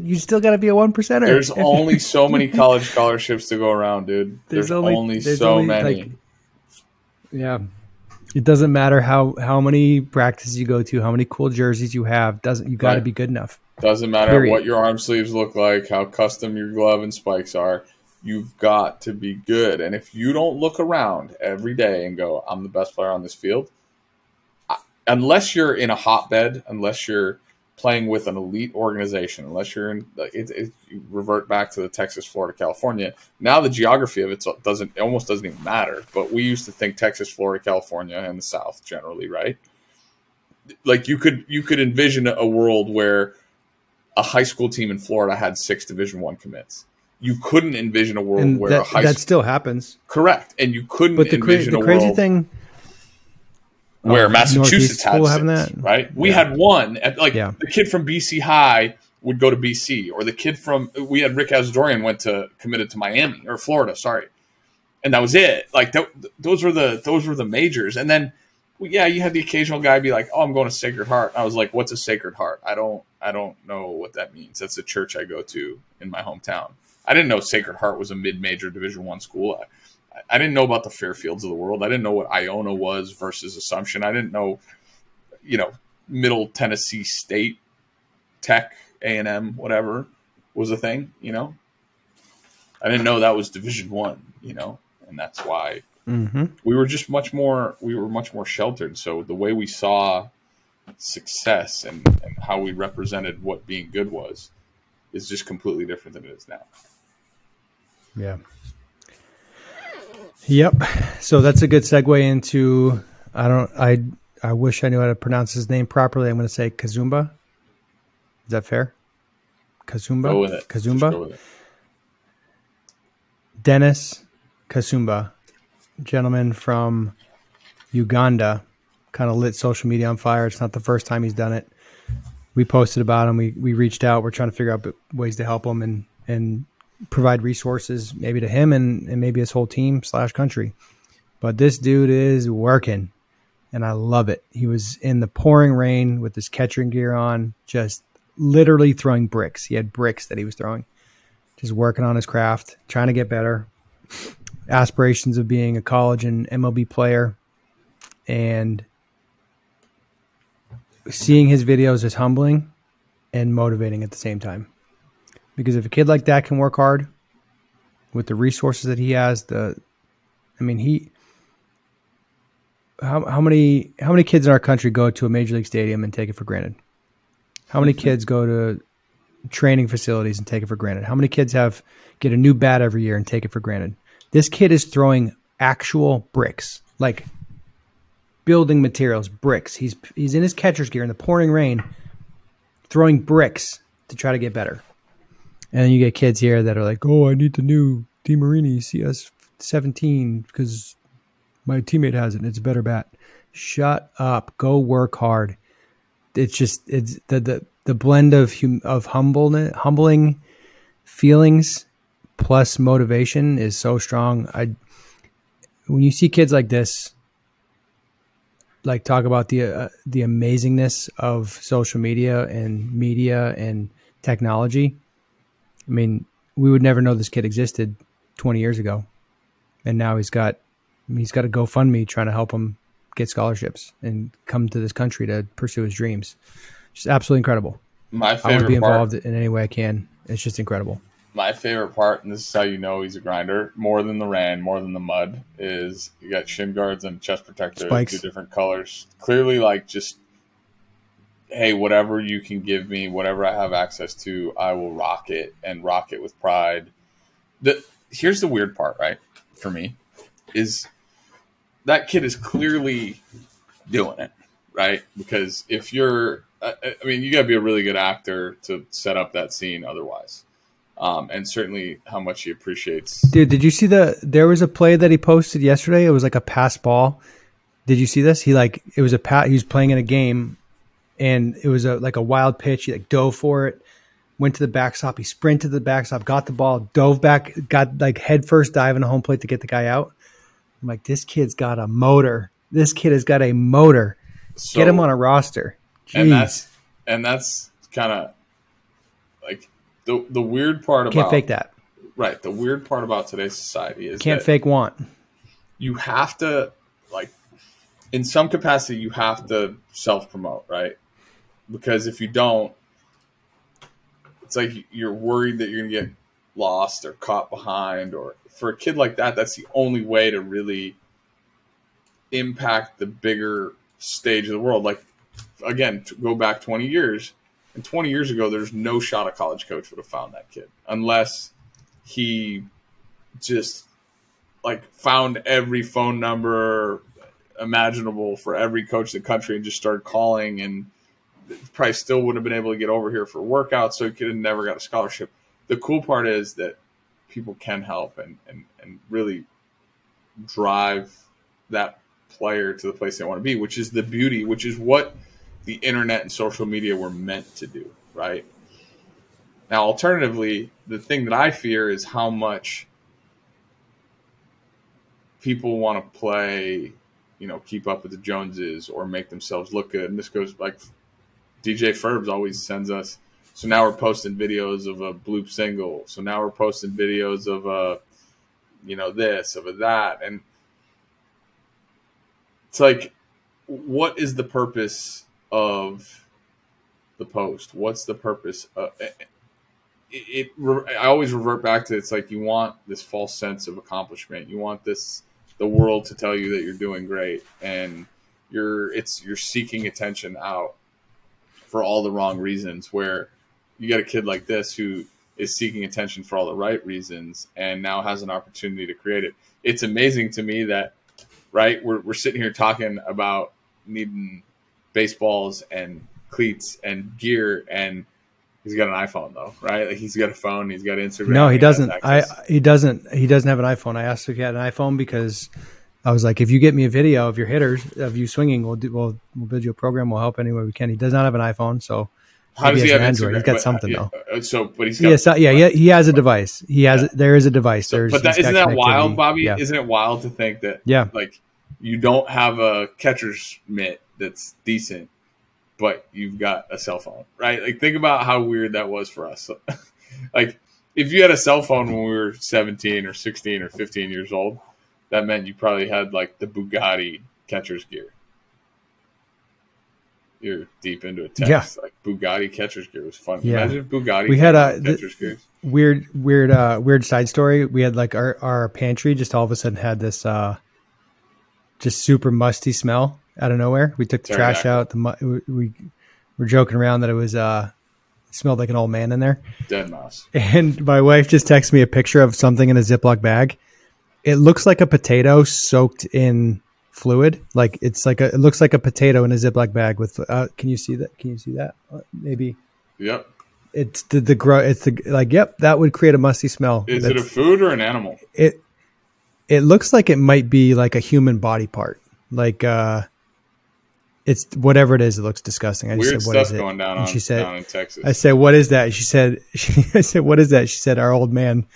you still got to be a one percenter. There's <laughs> only so many college scholarships to go around, dude. There's, there's only, only there's so only, many. Like, yeah, it doesn't matter how how many practices you go to, how many cool jerseys you have. Doesn't you got to right. be good enough. Doesn't matter Period. what your arm sleeves look like, how custom your glove and spikes are. You've got to be good. And if you don't look around every day and go, "I'm the best player on this field," unless you're in a hotbed, unless you're playing with an elite organization, unless you're in, it, it, you revert back to the Texas, Florida, California. Now the geography of it uh, doesn't, it almost doesn't even matter. But we used to think Texas, Florida, California, and the South generally, right? Like you could you could envision a world where a high school team in Florida had six Division One commits. You couldn't envision a world and where that, a high that still happens. Correct, and you couldn't. But the, cra- the crazy thing where um, Massachusetts had six, right? We yeah. had one. At, like yeah. the kid from BC High would go to BC, or the kid from we had Rick Asdorian went to committed to Miami or Florida, sorry, and that was it. Like th- those were the those were the majors, and then well, yeah, you had the occasional guy be like, "Oh, I'm going to Sacred Heart." I was like, "What's a Sacred Heart?" I don't I don't know what that means. That's the church I go to in my hometown. I didn't know Sacred Heart was a mid-major Division One school. I, I didn't know about the Fairfields of the world. I didn't know what Iona was versus Assumption. I didn't know, you know, Middle Tennessee State, Tech, A and M, whatever was a thing. You know, I didn't know that was Division One. You know, and that's why mm-hmm. we were just much more. We were much more sheltered. So the way we saw success and, and how we represented what being good was is just completely different than it is now. Yeah. Yep. So that's a good segue into I don't I I wish I knew how to pronounce his name properly. I'm going to say Kazumba. Is that fair? Kazumba. Go with it. Kazumba. With it. Dennis Kasumba, gentleman from Uganda, kind of lit social media on fire. It's not the first time he's done it. We posted about him. We we reached out. We're trying to figure out ways to help him and and provide resources maybe to him and, and maybe his whole team slash country. But this dude is working and I love it. He was in the pouring rain with his catching gear on, just literally throwing bricks. He had bricks that he was throwing, just working on his craft, trying to get better. Aspirations of being a college and MLB player. And seeing his videos is humbling and motivating at the same time. Because if a kid like that can work hard with the resources that he has, the I mean he how how many how many kids in our country go to a major league stadium and take it for granted? How many kids go to training facilities and take it for granted? How many kids have get a new bat every year and take it for granted? This kid is throwing actual bricks, like building materials, bricks. He's he's in his catcher's gear in the pouring rain, throwing bricks to try to get better. And then you get kids here that are like, "Oh, I need the new DeMarini CS 17 because my teammate has it. It's a better bat." Shut up. Go work hard. It's just it's the the the blend of hum, of humbleness, humbling feelings plus motivation is so strong. I when you see kids like this, like talk about the uh, the amazingness of social media and media and technology I mean, we would never know this kid existed 20 years ago, and now he's got he's got a GoFundMe trying to help him get scholarships and come to this country to pursue his dreams. Just absolutely incredible. My favorite I want to be involved part, in any way I can. It's just incredible. My favorite part, and this is how you know he's a grinder, more than the rain, more than the mud, is you got shin guards and chest protectors, Spikes. two different colors. Clearly, like just hey, whatever you can give me, whatever I have access to, I will rock it and rock it with pride. The here's the weird part, right? For me, is that kid is clearly doing it, right? Because if you're, I mean, you got to be a really good actor to set up that scene otherwise. Um, and certainly how much he appreciates. Dude, did you see the? There was a play that he posted yesterday. It was like a pass ball. Did you see this? He like it was a pat. He was playing in a game, and it was a like a wild pitch. He like dove for it, went to the backstop. He sprinted to the backstop, got the ball, dove back, got like head first dive in a home plate to get the guy out. I'm like, this kid's got a motor. This kid has got a motor. So, Get him on a roster. Jeez. and that's and that's kind of like the the weird part about Can't fake that. right. The weird part about today's society is Can't fake want. you have to like in some capacity you have to self promote, right? Because if you don't, it's like you're worried that you're gonna get lost or caught behind or for a kid like that, that's the only way to really impact the bigger stage of the world. Like again, to go back 20 years, and 20 years ago, there's no shot a college coach would have found that kid unless he just like found every phone number imaginable for every coach in the country and just started calling and probably still wouldn't have been able to get over here for workouts, so he could have never got a scholarship. The cool part is that people can help and, and, and really drive that player to the place they want to be, which is the beauty, which is what the internet and social media were meant to do, right? Now, alternatively, the thing that I fear is how much people want to play, you know, keep up with the Joneses or make themselves look good. And this goes like DJ Ferbs always sends us. So now we're posting videos of a bloop single. So now we're posting videos of a, you know, this, of a that. And it's like, what is the purpose of the post? What's the purpose? Uh, of, it, it, I always revert back to it's like you want this false sense of accomplishment. You want this the world to tell you that you're doing great, and you're it's you're seeking attention out for all the wrong reasons. Where you get a kid like this who is seeking attention for all the right reasons, and now has an opportunity to create it. It's amazing to me that right we're we're sitting here talking about needing baseballs and cleats and gear and he's got an iPhone though, right? Like he's got a phone, he's got Instagram. No, he, he doesn't. I he doesn't. He doesn't have an iPhone. I asked if he had an iPhone because I was like, if you get me a video of your hitters of you swinging, we'll do. We'll, we'll build you a program. We'll help any way we can. He does not have an iPhone, so how does he, he have Android? Instagram? He's got But, something uh, though. uh, So, but he's got. Yeah, so, yeah, yeah, he has a device. He has. There is a device. so- There's. but that, isn't that wild. Bobby? Yeah. Isn't it wild to think that yeah. like you don't have a catcher's mitt that's decent, but you've got a cell phone, right? Like think about how weird that was for us. <laughs> like if you had a cell phone when we were 17 or 16 or 15 years old, that meant you probably had like the Bugatti catcher's gear. You're deep into a text. Like Bugatti catcher's gear was fun. Yeah. Imagine Bugatti We had a- catcher's gear. weird weird uh weird side story we had like our our pantry just all of a sudden had this uh just super musty smell out of nowhere we took the trash out the mu- we, we were joking around that it was uh smelled like an old man in there Dead mouse. and my wife just texted me a picture of something in a ziploc bag it looks like a potato soaked in fluid. Like it's like a it looks like a potato in a ziploc bag with uh can you see that? Can you see that? Uh, maybe. Yep. it's the the grow it's the like yep that would create a musty smell. Is it a food or an animal? it it looks like it might be like a human body part. Like uh it's whatever it is it looks disgusting. I just Weird said what is stuff it? going down and on, she said down in Texas. i said what is that? She said <laughs> she, i said what is that? She said our old man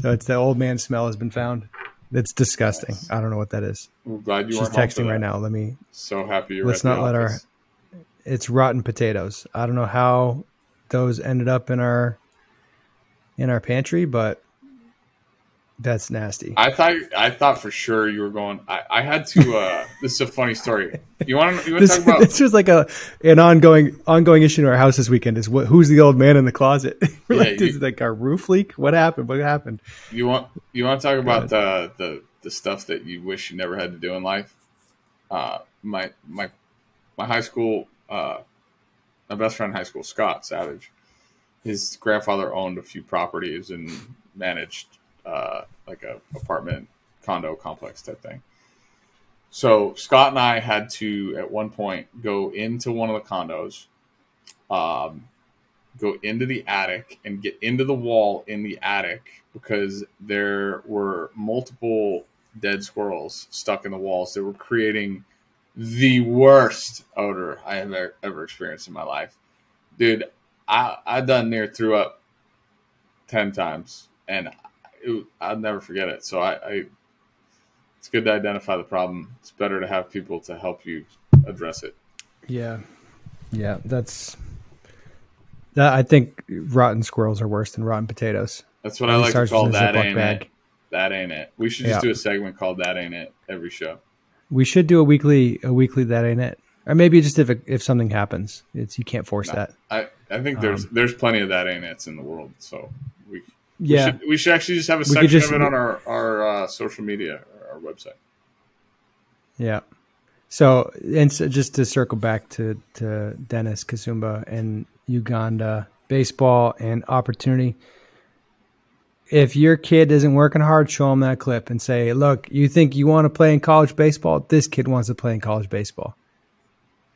so it's the old man smell has been found. It's disgusting. I don't know what that is. We're glad you are. she's weren't home for texting right now. Let me So happy you're Let's not let our- it's rotten potatoes. I don't know how those ended up in our in our pantry but that's nasty I thought I thought for sure you were going. I, I had to. Uh, <laughs> this is a funny story. You want to you want to talk about? <laughs> this was like a an ongoing ongoing issue in our house this weekend is what who's the old man in the closet <laughs> Yeah, like, you- is it like our roof leak what happened what happened You want you want to talk about the the the stuff that you wish you never had to do in life. Uh, my my my high school uh, my best friend in high school, Scott Savage. His grandfather owned a few properties and managed uh, like a apartment condo complex type thing. So Scott and I had to at one point go into one of the condos, um, go into the attic and get into the wall in the attic because there were multiple dead squirrels stuck in the walls that were creating the worst odor I have ever, experienced in my life. Dude, I I done near threw up ten times, and it, I'll never forget it. So I, I, it's good to identify the problem. It's better to have people to help you address it. Yeah, yeah, that's that. I think rotten squirrels are worse than rotten potatoes. That's what I like to call that ain't bag. it. That ain't it. We should just yeah. do a segment called "That Ain't It" every show. We should do a weekly, a weekly "That Ain't It," or maybe just if it, if something happens, it's you can't force no, that. I I think there's um, there's plenty of "That Ain't It's" in the world, so we yeah, we should, we should actually just have a section just, of it on our our uh, social media, our website. Yeah. So, and so just to circle back to to Dennis Kasumba and Uganda baseball and opportunity. If your kid isn't working hard, show them that clip and say, "Look, you think you want to play in college baseball? This kid wants to play in college baseball.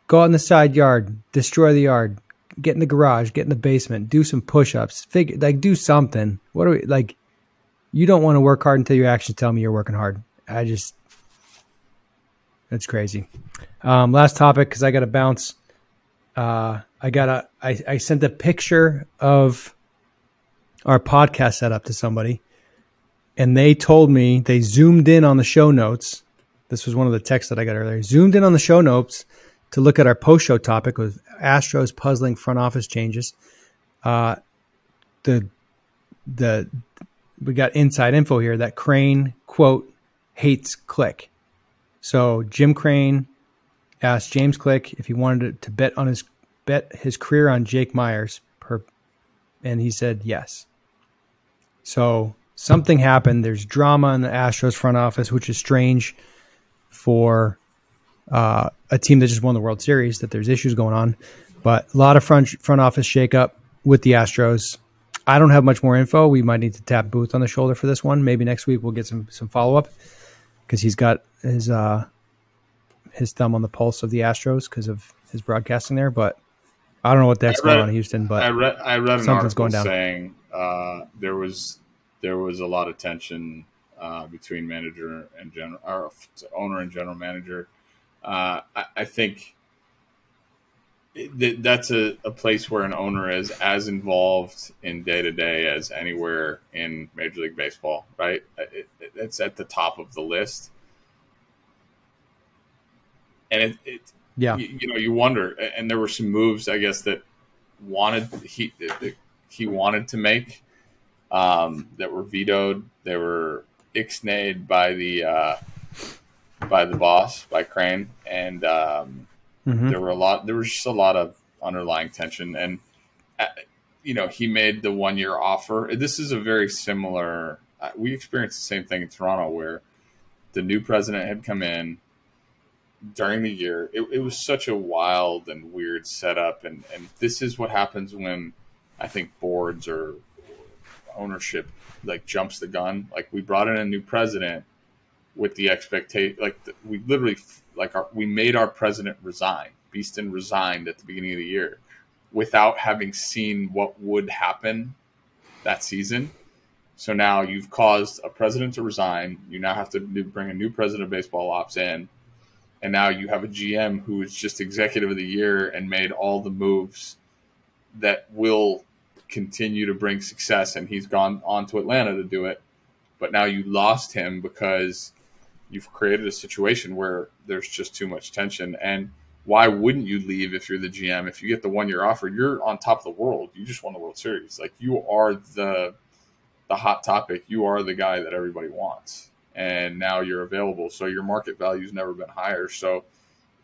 Go out in the side yard, destroy the yard, get in the garage, get in the basement, do some push-ups, figure like do something. What are we like? You don't want to work hard until your actions tell me you're working hard. I just that's crazy. Um, last topic because I got to bounce. Uh, I got a. I, I sent a picture of our podcast setup to somebody, and they told me they zoomed in on the show notes. This was one of the texts that I got earlier. Zoomed in on the show notes to look at our post show topic with Astros puzzling front office changes. Uh, the the we got inside info here that Crane quote hates Click. So Jim Crane asked James Click if he wanted to bet on his bet his career on Jake Meyers per, and he said yes. So something happened. There's drama in the Astros front office, which is strange for uh, a team that just won the World Series. That there's issues going on, but a lot of front front office shakeup with the Astros. I don't have much more info. We might need to tap Booth on the shoulder for this one. Maybe next week we'll get some some follow up because he's got his uh, his thumb on the pulse of the Astros because of his broadcasting there. But I don't know what the heck's going on in Houston. But I read I read an article down. saying uh, there was there was a lot of tension uh, between manager and general or owner and general manager uh, I, I, think th- that's a, a, place where an owner is as involved in day to day as anywhere in Major League Baseball, right? It, it, it's at the top of the list. And it, it yeah, you, you, know, you wonder, and there were some moves, I guess, that wanted he he wanted to make um, that were vetoed. They were ixnayed by the uh, by the boss by Crane, and um, mm-hmm. there were a lot. There was just a lot of underlying tension, and uh, you know he made the one year offer. This is a very similar. Uh, we experienced the same thing in Toronto, where the new president had come in during the year. It, it was such a wild and weird setup, and and this is what happens when I think boards or ownership like jumps the gun. Like we brought in a new president with the expectation, like we literally, like our, we made our president resign. Beeston resigned at the beginning of the year without having seen what would happen that season. So now you've caused a president to resign. You now have to bring a new president of baseball ops in. And now you have a GM who is just executive of the year and made all the moves that will continue to bring success. And he's gone on to Atlanta to do it. But now you lost him because you've created a situation where there's just too much tension. And why wouldn't you leave if you're the GM? If you get the one year offer, you're on top of the world. You just won the World Series. Like you are the the hot topic. You are the guy that everybody wants. And now you're available. So your market value's never been higher. So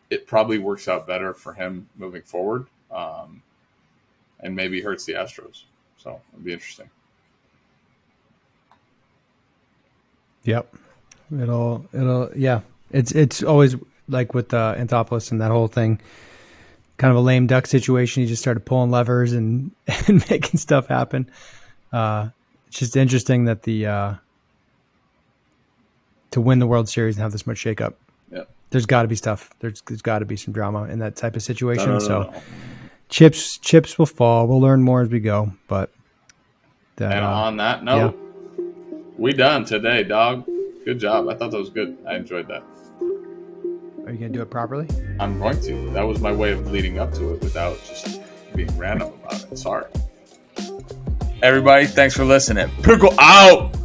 it probably works out better for him moving forward. Um, and maybe hurts the Astros. So it'll be interesting. Yep. It'll it'll yeah. It's it's always like with uh, Anthopoulos and that whole thing. kind of a lame duck situation. He just started pulling levers and, <laughs> and making stuff happen. Uh, it's just interesting that the uh, to win the World Series and have this much shakeup. Yeah. There's got to be stuff. There's there's got to be some drama in that type of situation. No, no, no, so no. chips chips will fall. We'll learn more as we go. But that, And uh, on that note, we done today, dog. Good job. I thought that was good. I enjoyed that. are you gonna do it properly? I'm going to. That was my way of leading up to it without just being random about it. Sorry. Everybody, thanks for listening. Pickle out.